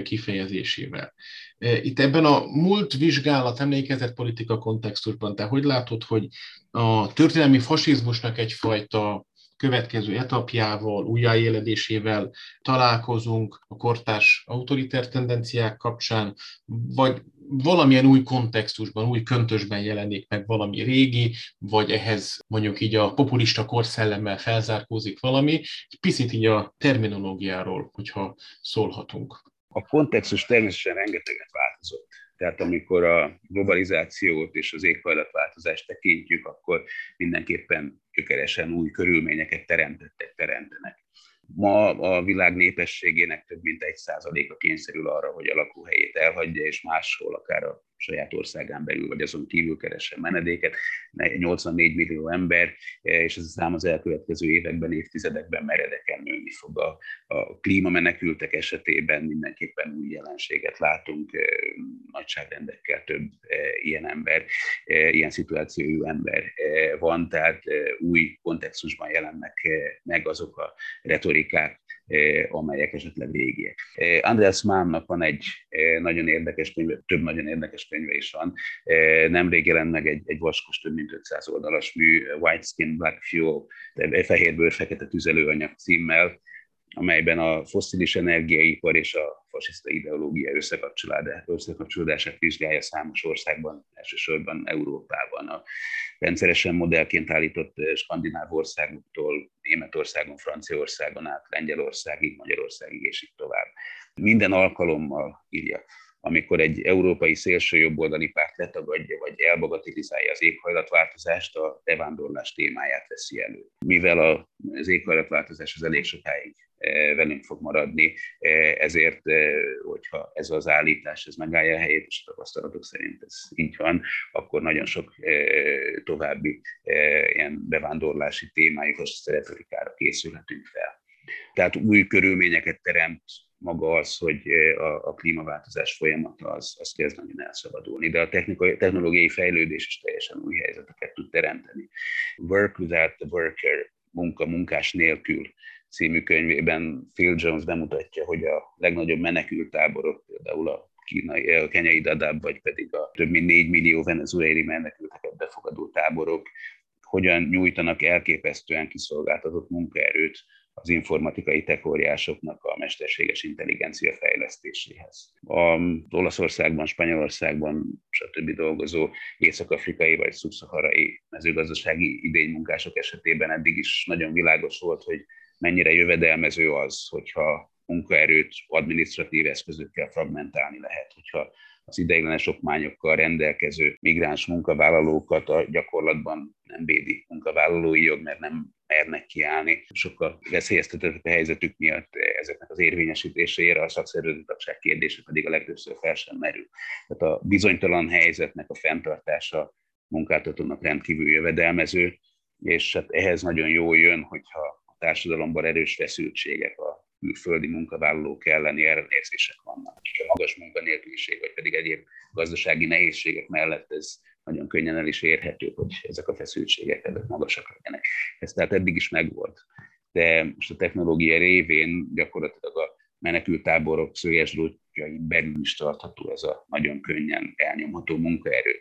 kifejezésével. Itt ebben a múlt vizsgálat emlékezett politika kontextusban, te hogy látod, hogy a történelmi fasizmusnak egyfajta következő etapjával, újjáéledésével találkozunk a kortárs autoriter tendenciák kapcsán, vagy valamilyen új kontextusban, új köntösben jelenik meg valami régi, vagy ehhez mondjuk így a populista korszellemmel felzárkózik valami, egy picit így a terminológiáról, hogyha szólhatunk. A kontextus természetesen rengeteget változott. Tehát amikor a globalizációt és az éghajlatváltozást tekintjük, akkor mindenképpen gyökeresen új körülményeket teremtettek, teremtenek. Ma a világ népességének több mint egy százaléka kényszerül arra, hogy a lakóhelyét elhagyja, és máshol, akár a saját országán belül, vagy azon kívül keressen menedéket. 84 millió ember, és ez a szám az elkövetkező években, évtizedekben meredeken nőni fog. A, a klímamenekültek esetében mindenképpen új jelenséget látunk, nagyságrendekkel több ilyen ember, ilyen szituációjú ember van, tehát új kontextusban jelennek meg azok a retorikák, amelyek esetleg régiek. Andreas Mannnak van egy nagyon érdekes könyve, több nagyon érdekes könyve is van. Nemrég jelent meg egy, egy vaskos, több mint 500 oldalas mű, White Skin, Black Fuel, fehérbőr, fekete tüzelőanyag címmel, amelyben a fosszilis energiaipar és a fasiszta ideológia összekapcsolódását vizsgálja számos országban, elsősorban Európában. A rendszeresen modellként állított skandináv országoktól Németországon, Franciaországon át Lengyelországig, Magyarországig és így tovább. Minden alkalommal írja amikor egy európai szélső jobboldali párt letagadja vagy elbagatilizálja az éghajlatváltozást, a bevándorlás témáját veszi elő. Mivel az éghajlatváltozás az elég sokáig e, velünk fog maradni, e, ezért, e, hogyha ez az állítás ez megállja a helyét, és a tapasztalatok szerint ez így van, akkor nagyon sok további ilyen bevándorlási témájú retorikára készülhetünk fel. Tehát új körülményeket teremt maga az, hogy a, a klímaváltozás folyamata az, az kezd nagyon elszabadulni, de a technológiai fejlődés is teljesen új helyzeteket tud teremteni. Work without the worker, munka munkás nélkül című könyvében Phil Jones bemutatja, hogy a legnagyobb menekültáborok, például a kínai, a kenyai Dadaab, vagy pedig a több mint 4 millió venezuelai menekülteket befogadó táborok hogyan nyújtanak elképesztően kiszolgáltatott munkaerőt az informatikai tekóriásoknak a mesterséges intelligencia fejlesztéséhez. A Olaszországban, Spanyolországban, stb. dolgozó észak-afrikai vagy szubszaharai mezőgazdasági idénymunkások esetében eddig is nagyon világos volt, hogy mennyire jövedelmező az, hogyha munkaerőt administratív eszközökkel fragmentálni lehet, hogyha az ideiglenes okmányokkal rendelkező migráns munkavállalókat a gyakorlatban nem védi munkavállalói jog, mert nem mernek kiállni. Sokkal veszélyeztetett a helyzetük miatt ezeknek az érvényesítésére a szakszervezetagság kérdése pedig a legtöbbször fel sem merül. Tehát a bizonytalan helyzetnek a fenntartása munkáltatónak rendkívül jövedelmező, és hát ehhez nagyon jó jön, hogyha a társadalomban erős feszültségek, a külföldi munkavállalók elleni ellenérzések vannak. És a magas munkanélküliség, vagy pedig egyéb gazdasági nehézségek mellett ez nagyon könnyen el is érhető, hogy ezek a feszültségek ezek magasak legyenek. Ez tehát eddig is megvolt. De most a technológia révén gyakorlatilag a menekültáborok szöges belül is tartható ez a nagyon könnyen elnyomható munkaerő.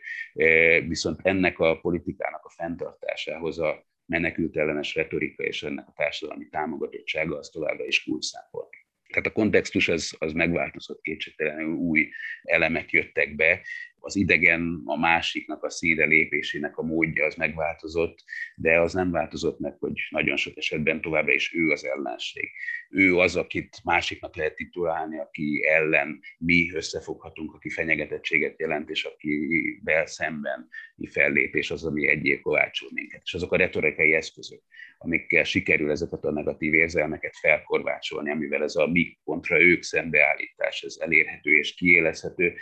Viszont ennek a politikának a fenntartásához a menekült ellenes retorika és ennek a társadalmi támogatottsága az továbbra is kulcsszempont. Tehát a kontextus az, az megváltozott, kétségtelenül új elemek jöttek be, az idegen, a másiknak a szíre lépésének a módja az megváltozott, de az nem változott meg, hogy nagyon sok esetben továbbra is ő az ellenség. Ő az, akit másiknak lehet titulálni, aki ellen mi összefoghatunk, aki fenyegetettséget jelent, és akivel szemben mi fellépés az, ami egyéb kovácsul minket. És azok a retorikai eszközök, amikkel sikerül ezeket a negatív érzelmeket felkorvácsolni, amivel ez a mi kontra ők szembeállítás, ez elérhető és kiélezhető,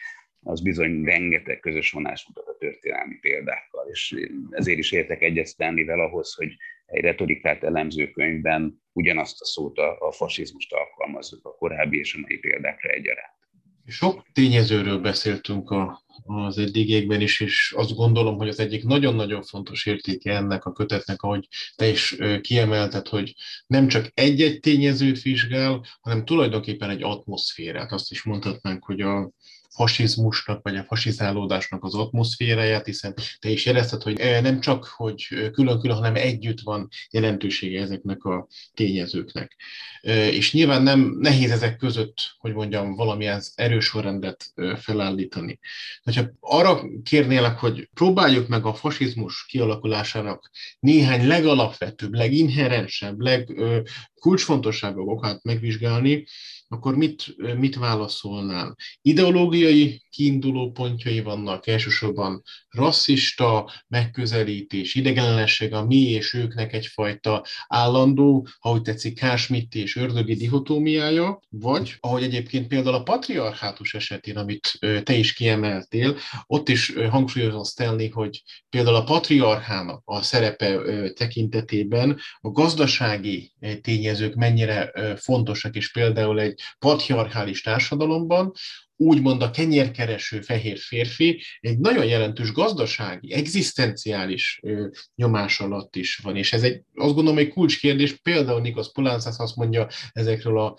az bizony rengeteg közös vonás mutat a történelmi példákkal, és ezért is értek egyet ahhoz, hogy egy retorikát elemző könyvben ugyanazt a szót, a, a fasizmust alkalmazzuk a korábbi és a mai példákra egyaránt. Sok tényezőről beszéltünk a, az eddigiekben is, és azt gondolom, hogy az egyik nagyon-nagyon fontos értéke ennek a kötetnek, ahogy te is kiemelted, hogy nem csak egy-egy tényezőt vizsgál, hanem tulajdonképpen egy atmoszférát. Azt is mondhatnánk, hogy a, fasizmusnak, vagy a fasizálódásnak az atmoszféráját, hiszen te is jelezted, hogy nem csak, hogy külön-külön, hanem együtt van jelentősége ezeknek a tényezőknek. És nyilván nem nehéz ezek között, hogy mondjam, valamilyen erős sorrendet felállítani. Ha arra kérnélek, hogy próbáljuk meg a fasizmus kialakulásának néhány legalapvetőbb, leginherensebb, legkulcsfontosságabb okát megvizsgálni, akkor mit, mit válaszolnál? Ideológiai kiinduló pontjai vannak, elsősorban rasszista megközelítés, idegenellenesség a mi és őknek egyfajta állandó, ahogy tetszik, Kásmitti és ördögi dihotómiája, vagy, ahogy egyébként például a patriarhátus esetén, amit te is kiemeltél, ott is hangsúlyozom tenni, hogy például a patriarchának a szerepe tekintetében a gazdasági tényezők mennyire fontosak, és például egy patriarchális társadalomban úgymond a kenyérkereső fehér férfi egy nagyon jelentős gazdasági, egzisztenciális nyomás alatt is van. És ez egy, azt gondolom, egy kulcskérdés, például Nikos Polánszász azt mondja ezekről a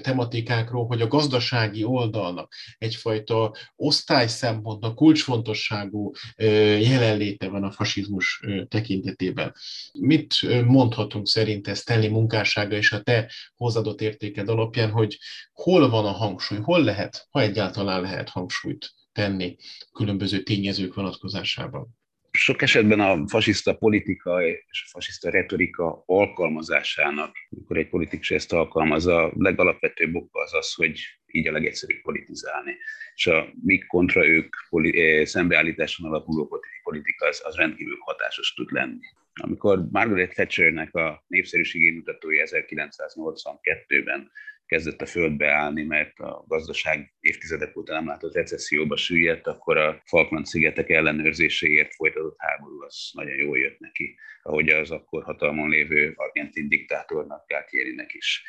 tematikákról, hogy a gazdasági oldalnak egyfajta osztály szempontnak kulcsfontosságú jelenléte van a fasizmus tekintetében. Mit mondhatunk szerint Stanley munkássága és a te hozadott értéked alapján, hogy hol van a hangsúly, hol lehet ha egyáltalán lehet hangsúlyt tenni különböző tényezők vonatkozásában. Sok esetben a fasiszta politika és a fasiszta retorika alkalmazásának, amikor egy politikus ezt alkalmazza, a legalapvetőbb oka az az, hogy így a legegyszerűbb politizálni. És a mi kontra ők eh, szembeállításon alapuló politika az, az rendkívül hatásos tud lenni. Amikor Margaret Thatchernek a népszerűségi mutatója 1982-ben kezdett a földbe állni, mert a gazdaság évtizedek óta nem látott recesszióba süllyedt, akkor a Falkland-szigetek ellenőrzéséért folytatott háború az nagyon jól jött neki, ahogy az akkor hatalmon lévő argentin diktátornak, Gátierinek is.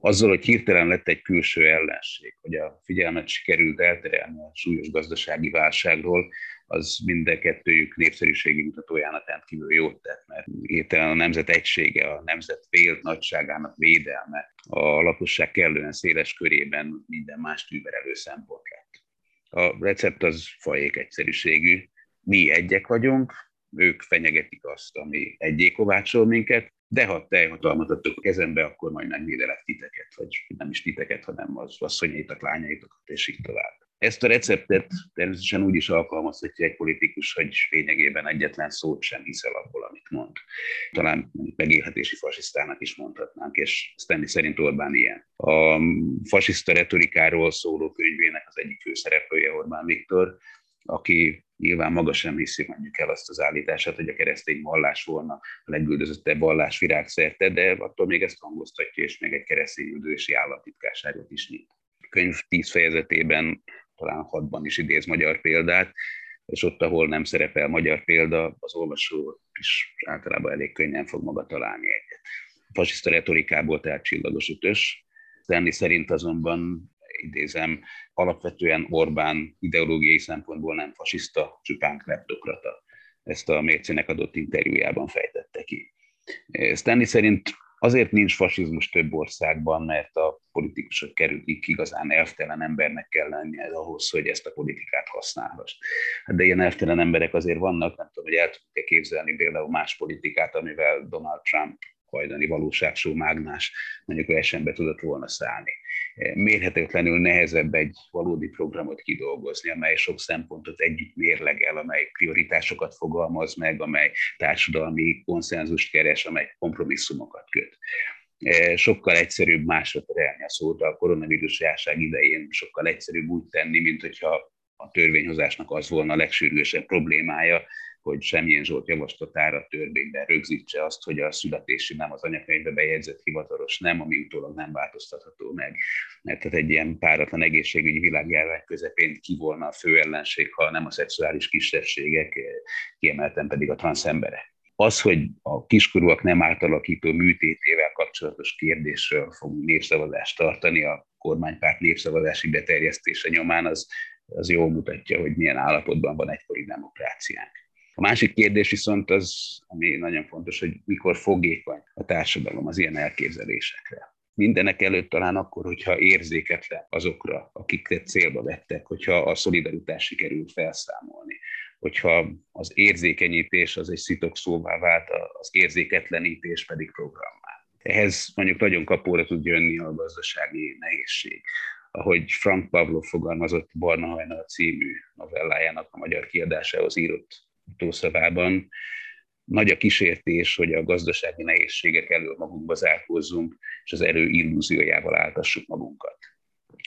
Azzal, hogy hirtelen lett egy külső ellenség, hogy a figyelmet sikerült elterelni a súlyos gazdasági válságról, az minden kettőjük népszerűségi mutatójának rendkívül jót tett, mert hirtelen a nemzet egysége, a nemzet vélt nagyságának védelme, a lakosság kellően széles körében minden más tűverelő szempont lett. A recept az fajék egyszerűségű. Mi egyek vagyunk, ők fenyegetik azt, ami egyé kovácsol minket, de ha teljhatalmat adtok a kezembe, akkor majd megvédelek titeket, vagy nem is titeket, hanem az asszonyaitok, lányaitokat, és így tovább. Ezt a receptet természetesen úgy is alkalmazhatja egy politikus, hogy lényegében egyetlen szót sem hiszel abból, amit mond. Talán megélhetési fasisztának is mondhatnánk, és Stanley szerint Orbán ilyen. A fasiszta retorikáról szóló könyvének az egyik főszereplője Orbán Viktor, aki nyilván maga sem hiszi mondjuk el azt az állítását, hogy a keresztény vallás volna a legüldözöttebb vallás virágszerte, de attól még ezt hangoztatja, és még egy keresztény üldözési államtitkárságot is nyit. Könyv tíz fejezetében talán hatban is idéz magyar példát, és ott, ahol nem szerepel magyar példa, az olvasó is általában elég könnyen fog maga találni egyet. A fasiszta retorikából tehát csillagos ötös, Stanley szerint azonban idézem, alapvetően Orbán ideológiai szempontból nem fasiszta, csupán kleptokrata. Ezt a mércének adott interjújában fejtette ki. Stanley szerint Azért nincs fasizmus több országban, mert a politikusok kerülik igazán elvtelen embernek kell lennie ahhoz, hogy ezt a politikát használhass. Hát de ilyen elvtelen emberek azért vannak, nem tudom, hogy el tudjuk-e képzelni például más politikát, amivel Donald Trump hajdani valóságsó mágnás mondjuk versenybe tudott volna szállni mérhetetlenül nehezebb egy valódi programot kidolgozni, amely sok szempontot együtt mérlegel, amely prioritásokat fogalmaz meg, amely társadalmi konszenzust keres, amely kompromisszumokat köt. E, sokkal egyszerűbb másra terelni a szót. A koronavírus járság idején, sokkal egyszerűbb úgy tenni, mint hogyha a törvényhozásnak az volna a legsürgősebb problémája, hogy semmilyen Zsolt javaslatára törvényben rögzítse azt, hogy a születési nem az anyakönyvbe bejegyzett hivatalos nem, ami utólag nem változtatható meg. Mert tehát egy ilyen páratlan egészségügyi világjárvány közepén ki volna a fő ellenség, ha nem a szexuális kisebbségek, kiemelten pedig a transzemberek. Az, hogy a kiskorúak nem átalakító műtétével kapcsolatos kérdésről fogunk népszavazást tartani a kormánypárt népszavazási beterjesztése nyomán, az, az jól mutatja, hogy milyen állapotban van egykori demokráciánk. A másik kérdés viszont az, ami nagyon fontos, hogy mikor fogékony a társadalom az ilyen elképzelésekre. Mindenek előtt talán akkor, hogyha érzéketlen azokra, akiket célba vettek, hogyha a szolidaritás sikerült felszámolni hogyha az érzékenyítés az egy szitok szóvá vált, az érzéketlenítés pedig programmá. Ehhez mondjuk nagyon kapóra tud jönni a gazdasági nehézség. Ahogy Frank Pavlov fogalmazott Barna Hajnal című novellájának a magyar kiadásához írott utószavában, nagy a kísértés, hogy a gazdasági nehézségek elől magunkba zárkózzunk, és az erő illúziójával áltassuk magunkat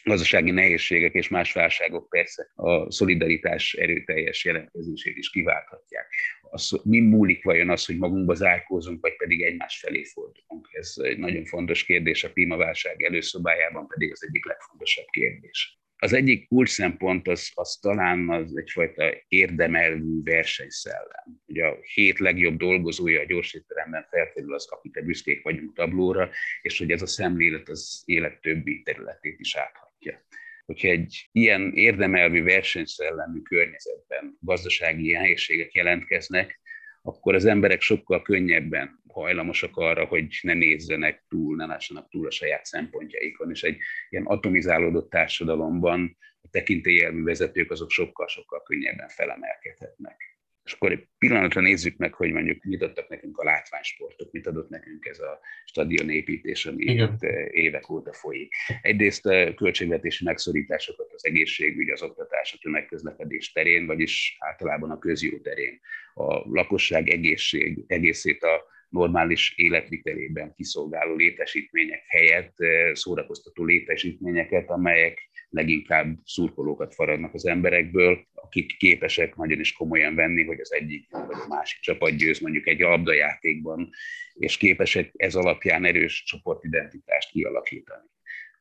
gazdasági nehézségek és más válságok persze a szolidaritás erőteljes jelentkezését is kiválthatják. Az, mi múlik vajon az, hogy magunkba zárkózunk, vagy pedig egymás felé fordulunk? Ez egy nagyon fontos kérdés, a klímaválság előszobájában pedig az egyik legfontosabb kérdés. Az egyik kulcs szempont az, az talán az egyfajta érdemelvű versenyszellem. Ugye a hét legjobb dolgozója a gyorsétteremben feltétlenül az, akit büszkék vagyunk tablóra, és hogy ez a szemlélet az élet többi területét is áthat alakja. Hogyha egy ilyen érdemelvű versenyszellemű környezetben gazdasági nehézségek jelentkeznek, akkor az emberek sokkal könnyebben hajlamosak arra, hogy ne nézzenek túl, ne lássanak túl a saját szempontjaikon, és egy ilyen atomizálódott társadalomban a tekintélyelmű vezetők azok sokkal-sokkal könnyebben felemelkedhetnek. És akkor egy pillanatra nézzük meg, hogy mondjuk mit adtak nekünk a látványsportok, mit adott nekünk ez a stadionépítés, ami Igen. Eh, évek óta folyik. Egyrészt a eh, költségvetési megszorításokat az egészségügy, az oktatás, a tömegközlekedés terén, vagyis általában a közjó terén. A lakosság egészség, egészét a normális életvitelében kiszolgáló létesítmények helyett eh, szórakoztató létesítményeket, amelyek leginkább szurkolókat faradnak az emberekből, akik képesek nagyon is komolyan venni, hogy az egyik vagy a másik csapat győz mondjuk egy labdajátékban, és képesek ez alapján erős csoportidentitást kialakítani.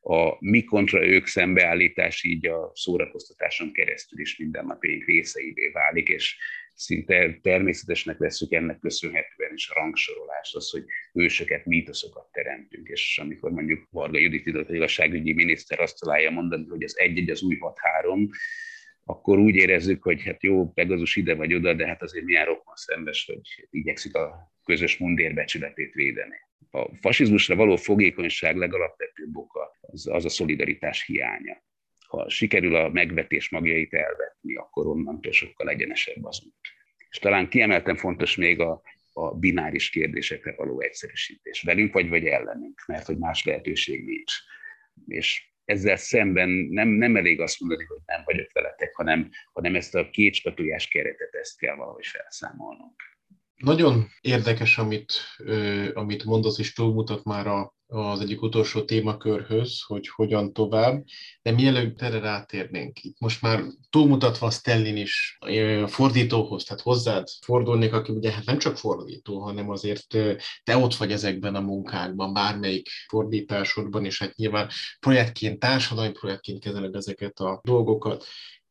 A mi kontra ők szembeállítás így a szórakoztatáson keresztül is mindennapjaink részeivé válik, és szinte természetesnek veszük ennek köszönhetően is a rangsorolást, az, hogy ősöket, mítoszokat teremtünk, és amikor mondjuk Varga Judit igazságügyi miniszter azt találja mondani, hogy az egy-egy az új 6-3, akkor úgy érezzük, hogy hát jó, Pegazus ide vagy oda, de hát azért milyen rokon szembes, hogy igyekszik a közös mundér becsületét védeni. A fasizmusra való fogékonyság legalapvetőbb oka az, az a szolidaritás hiánya. Ha sikerül a megvetés magjait elvetni, akkor onnantól sokkal egyenesebb az út. És talán kiemelten fontos még a, a bináris kérdésekre való egyszerűsítés. Velünk vagy vagy ellenünk, mert hogy más lehetőség nincs. És ezzel szemben nem, nem elég azt mondani, hogy nem vagyok veletek, hanem, hanem ezt a kétskatujás keretet, ezt kell valahogy felszámolnunk. Nagyon érdekes, amit, amit mondasz, és túlmutat már a, az egyik utolsó témakörhöz, hogy hogyan tovább, de mielőtt erre rátérnénk, itt most már túlmutatva a Stellin is fordítóhoz, tehát hozzád fordulnék, aki ugye hát nem csak fordító, hanem azért te ott vagy ezekben a munkákban, bármelyik fordításodban, és hát nyilván projektként, társadalmi projektként kezeled ezeket a dolgokat.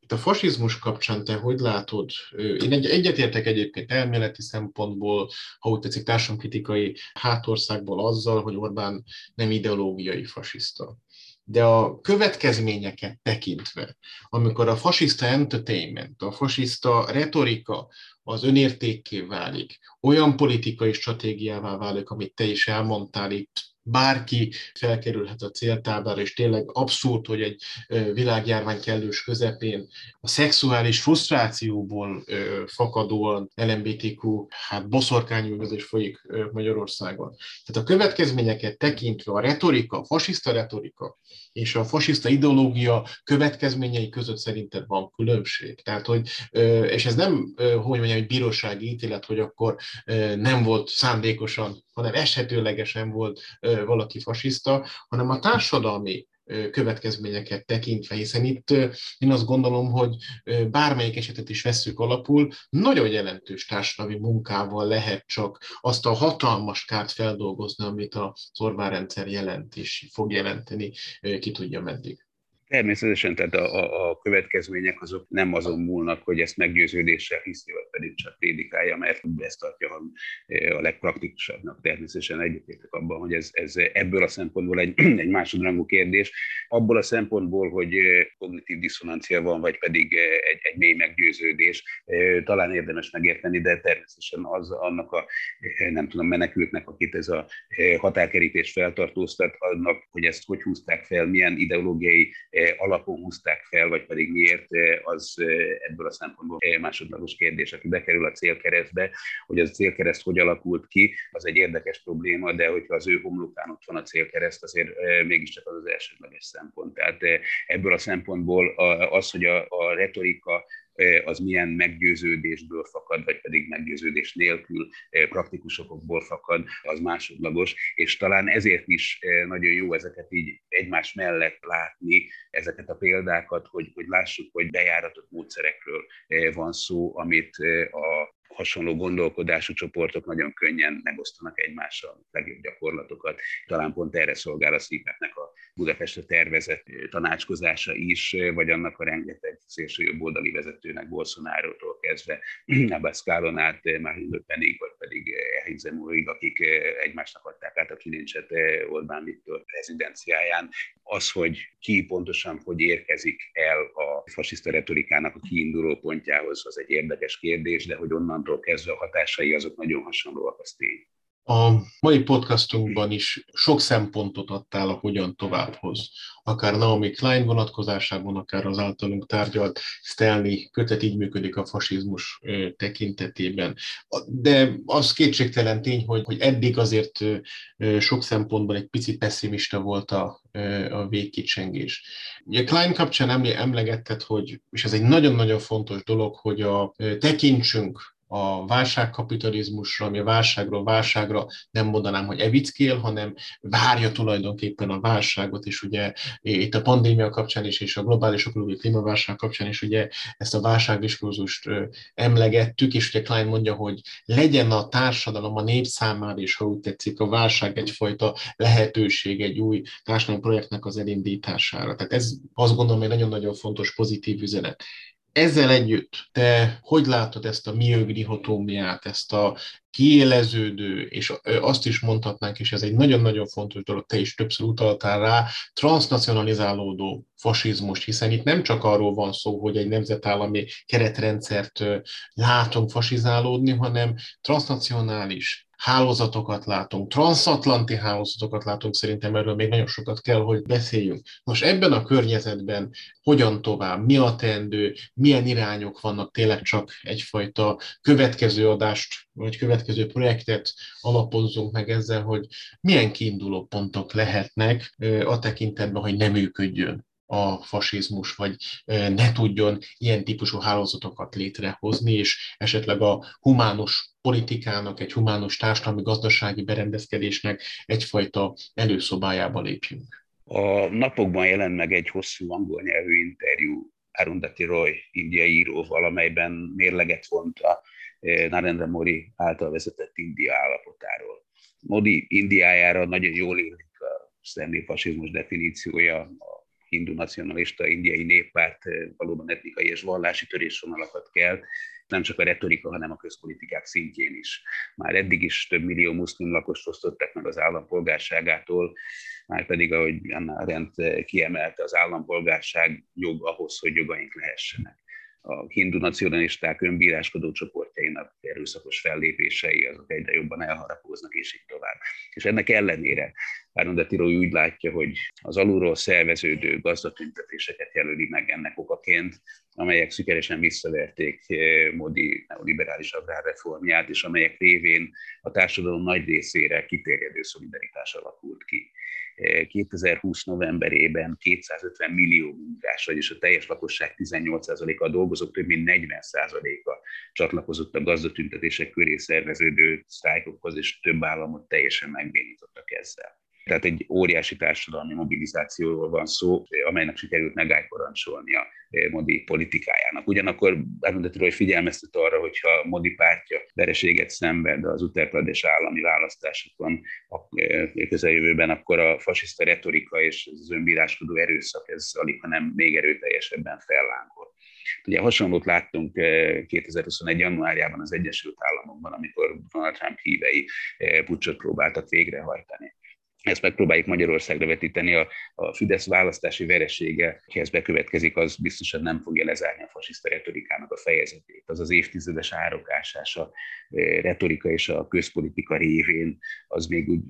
Itt a fasizmus kapcsán te hogy látod? Én egy, egyetértek egyébként elméleti szempontból, ha úgy tetszik társadalomkritikai hátországból azzal, hogy Orbán nem ideológiai fasiszta. De a következményeket tekintve, amikor a fasiszta entertainment, a fasiszta retorika az önértékké válik, olyan politikai stratégiává válik, amit te is elmondtál itt bárki felkerülhet a céltáblára, és tényleg abszurd, hogy egy világjárvány kellős közepén a szexuális frusztrációból fakadóan LMBTQ, hát boszorkányüldözés folyik Magyarországon. Tehát a következményeket tekintve a retorika, a fasiszta retorika és a fasiszta ideológia következményei között szerinted van különbség. Tehát, hogy, és ez nem, hogy mondjam, egy bírósági ítélet, hogy akkor nem volt szándékosan, hanem eshetőlegesen volt valaki fasiszta, hanem a társadalmi következményeket tekintve, hiszen itt én azt gondolom, hogy bármelyik esetet is veszük alapul, nagyon jelentős társadalmi munkával lehet csak azt a hatalmas kárt feldolgozni, amit az Orbán rendszer jelent és fog jelenteni, ki tudja meddig. Természetesen, tehát a, a, a következmények azok nem azon múlnak, hogy ezt meggyőződéssel hiszi, vagy pedig csak prédikálja, mert ezt tartja a legpraktikusabbnak. Természetesen egyetértek abban, hogy ez, ez ebből a szempontból egy, (clears throat) egy másodrangú kérdés. Abból a szempontból, hogy kognitív diszonancia van, vagy pedig egy, egy mély meggyőződés, talán érdemes megérteni, de természetesen az annak a, nem tudom, menekültnek, akit ez a határkerítés feltartóztat, annak, hogy ezt hogy húzták fel, milyen ideológiai alapon húzták fel, vagy pedig miért, az ebből a szempontból másodlagos kérdés, aki bekerül a célkeresztbe, hogy az a célkereszt hogy alakult ki, az egy érdekes probléma, de hogyha az ő homlokán ott van a célkereszt, azért mégiscsak az az elsődleges szempont. Tehát ebből a szempontból az, hogy a, a retorika az milyen meggyőződésből fakad, vagy pedig meggyőződés nélkül praktikus okokból fakad, az másodlagos, és talán ezért is nagyon jó ezeket így egymás mellett látni, ezeket a példákat, hogy, hogy lássuk, hogy bejáratott módszerekről van szó, amit a hasonló gondolkodású csoportok nagyon könnyen megosztanak egymással legjobb gyakorlatokat. Talán pont erre szolgál a szíveknek a Budapestre tervezett tanácskozása is, vagy annak a rengeteg szélső jobboldali vezetőnek Bolsonaro-tól kezdve (clears throat) Abascalon át Marine Le vagy pedig Erich Zemmorig, akik egymásnak adták át a kilincset Orbán Viktor rezidenciáján. Az, hogy ki pontosan hogy érkezik el a fasiszta retorikának a kiinduló pontjához, az egy érdekes kérdés, de hogy onnantól kezdve a hatásai azok nagyon hasonlóak, az tény. A mai podcastunkban is sok szempontot adtál a hogyan továbbhoz. Akár Naomi Klein vonatkozásában, akár az általunk tárgyalt Stanley kötet így működik a fasizmus tekintetében. De az kétségtelen tény, hogy, hogy eddig azért sok szempontból egy pici pessimista volt a, a végkicsengés. Ugye Klein kapcsán emlegetted, hogy, és ez egy nagyon-nagyon fontos dolog, hogy a tekintsünk a válságkapitalizmusra, ami a válságról válságra nem mondanám, hogy evickél, hanem várja tulajdonképpen a válságot, és ugye itt a pandémia kapcsán is, és a globális ökológiai klímaválság kapcsán is ugye ezt a válságdiskurzust emlegettük, és ugye Klein mondja, hogy legyen a társadalom a nép számára is, ha úgy tetszik, a válság egyfajta lehetőség egy új társadalmi projektnek az elindítására. Tehát ez azt gondolom egy nagyon-nagyon fontos pozitív üzenet. Ezzel együtt te hogy látod ezt a miög dihotómiát, ezt a kiéleződő, és azt is mondhatnánk, és ez egy nagyon-nagyon fontos dolog, te is többször utaltál rá, transnacionalizálódó fasizmus, hiszen itt nem csak arról van szó, hogy egy nemzetállami keretrendszert látunk fasizálódni, hanem transnacionális hálózatokat látunk, transatlanti hálózatokat látunk, szerintem erről még nagyon sokat kell, hogy beszéljünk. Most ebben a környezetben hogyan tovább, mi a teendő, milyen irányok vannak, tényleg csak egyfajta következő adást, vagy következő projektet alapozzunk meg ezzel, hogy milyen kiinduló pontok lehetnek a tekintetben, hogy nem működjön a fasizmus, vagy ne tudjon ilyen típusú hálózatokat létrehozni, és esetleg a humánus politikának, egy humánus társadalmi gazdasági berendezkedésnek egyfajta előszobájába lépjünk. A napokban jelent meg egy hosszú angol nyelvű interjú Arundhati Roy indiai íróval, amelyben mérleget vont a Narendra Modi által vezetett India állapotáról. Modi Indiájára nagyon jól illik a Stanley fasizmus definíciója, a hindu nacionalista indiai néppárt valóban etnikai és vallási törésvonalakat kell, nem csak a retorika, hanem a közpolitikák szintjén is. Már eddig is több millió muszlim lakost osztottak meg az állampolgárságától, már pedig, ahogy Anna Arendt kiemelte, az állampolgárság jog ahhoz, hogy jogaink lehessenek a hindu nacionalisták önbíráskodó csoportjainak erőszakos fellépései azok egyre jobban elharapóznak, és így tovább. És ennek ellenére Árnodati Roy úgy látja, hogy az alulról szerveződő gazdatüntetéseket jelöli meg ennek okaként, amelyek sikeresen visszaverték eh, Modi neoliberális agrárreformját, és amelyek révén a társadalom nagy részére kiterjedő szolidaritás alakult ki. 2020 novemberében 250 millió munkás, vagyis a teljes lakosság 18%-a dolgozók több mint 40%-a csatlakozott a gazdatüntetések köré szerveződő sztrájkokhoz, és több államot teljesen megbénítottak ezzel. Tehát egy óriási társadalmi mobilizációról van szó, amelynek sikerült megállparancsolnia eh, Modi politikájának. Ugyanakkor elmondható, hogy figyelmeztet arra, hogyha Modi pártja vereséget szenved az Uttar Pradesh állami választásokon a eh, közeljövőben, akkor a fasiszta retorika és az önbíráskodó erőszak, ez alig, hanem még erőteljesebben fellángol. Ugye hasonlót láttunk 2021. januárjában az Egyesült Államokban, amikor Donald Trump hívei pucsot próbáltak végrehajtani ezt megpróbáljuk Magyarországra vetíteni, a, a Fidesz választási veresége, ha ez bekövetkezik, az biztosan nem fogja lezárni a fasiszta retorikának a fejezetét. Az az évtizedes árokásás, a e, retorika és a közpolitika révén, az még úgy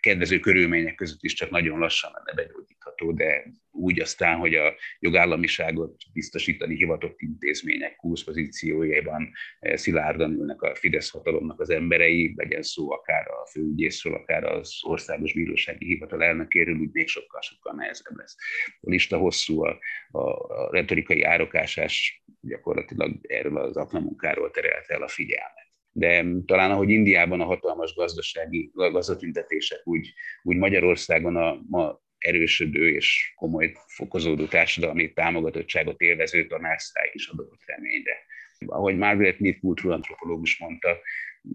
kedvező körülmények között is csak nagyon lassan lenne begyógyítható, de úgy aztán, hogy a jogállamiságot biztosítani hivatott intézmények kulszpozíciójában e, szilárdan ülnek a Fidesz hatalomnak az emberei, legyen szó akár a főügyészről, akár az országos bíró bírósági hivatal elnökéről úgy még sokkal-sokkal nehezebb lesz. A lista hosszú, a, a, a retorikai árokásás gyakorlatilag erről az aknamunkáról terelte el a figyelmet. De talán ahogy Indiában a hatalmas gazdasági gazdatüntetések, úgy, úgy Magyarországon a ma erősödő és komoly fokozódó társadalmi támogatottságot élvező tanásztály is adott reményre. Ahogy Margaret Mead kultúrantropológus mondta,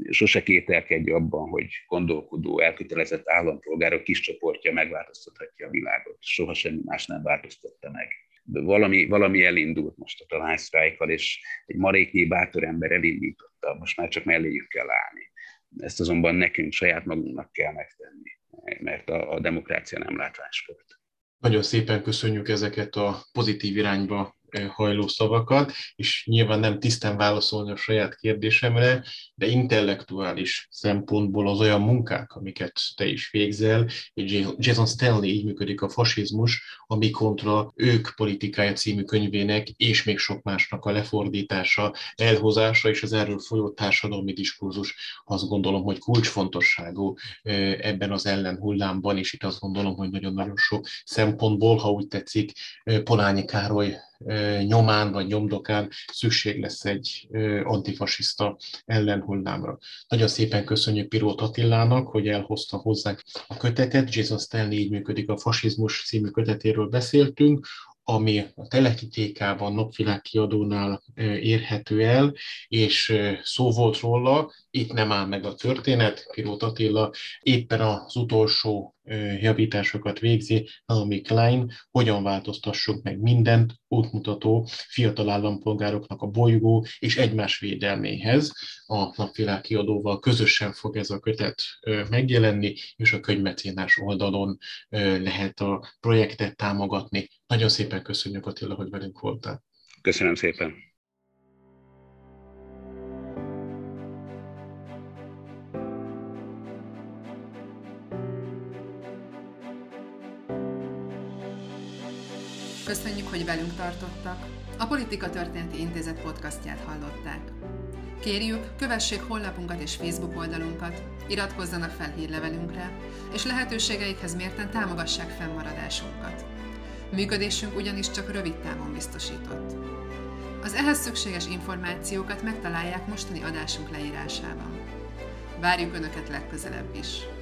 sose kételkedj abban, hogy gondolkodó, elkötelezett állampolgárok kis csoportja megváltoztathatja a világot. Soha semmi más nem változtatta meg. Valami, valami elindult most a talánysztrájkkal, és egy maréknyi bátor ember elindította, most már csak melléjük kell állni. Ezt azonban nekünk saját magunknak kell megtenni, mert a, a demokrácia nem látványsport. Nagyon szépen köszönjük ezeket a pozitív irányba hajló szavakat, és nyilván nem tisztán válaszolni a saját kérdésemre, de intellektuális szempontból az olyan munkák, amiket te is végzel, Jason Stanley így működik a fasizmus, ami kontra ők politikája című könyvének, és még sok másnak a lefordítása, elhozása és az erről folyó társadalmi diskurzus azt gondolom, hogy kulcsfontosságú ebben az ellenhullámban, és itt azt gondolom, hogy nagyon-nagyon sok szempontból, ha úgy tetszik, Polányi Károly nyomán vagy nyomdokán szükség lesz egy antifasiszta ellenhullámra. Nagyon szépen köszönjük Pirót Attilának, hogy elhozta hozzánk a kötetet. Jason Stanley így működik a fasizmus című kötetéről beszéltünk, ami a Teleki TK-ban napvilág kiadónál érhető el, és szó volt róla, itt nem áll meg a történet, Pirót Attila éppen az utolsó javításokat végzi, Naomi Klein, hogyan változtassuk meg mindent, útmutató fiatal állampolgároknak a bolygó és egymás védelméhez. A napvilág kiadóval közösen fog ez a kötet megjelenni, és a könyvmecénás oldalon lehet a projektet támogatni. Nagyon szépen köszönjük Attila, hogy velünk voltál. Köszönöm szépen. Köszönjük, hogy velünk tartottak. A Politika Történeti Intézet podcastját hallották. Kérjük, kövessék honlapunkat és Facebook oldalunkat, iratkozzanak fel hírlevelünkre, és lehetőségeikhez mérten támogassák fennmaradásunkat. Működésünk ugyanis csak rövid távon biztosított. Az ehhez szükséges információkat megtalálják mostani adásunk leírásában. Várjuk Önöket legközelebb is!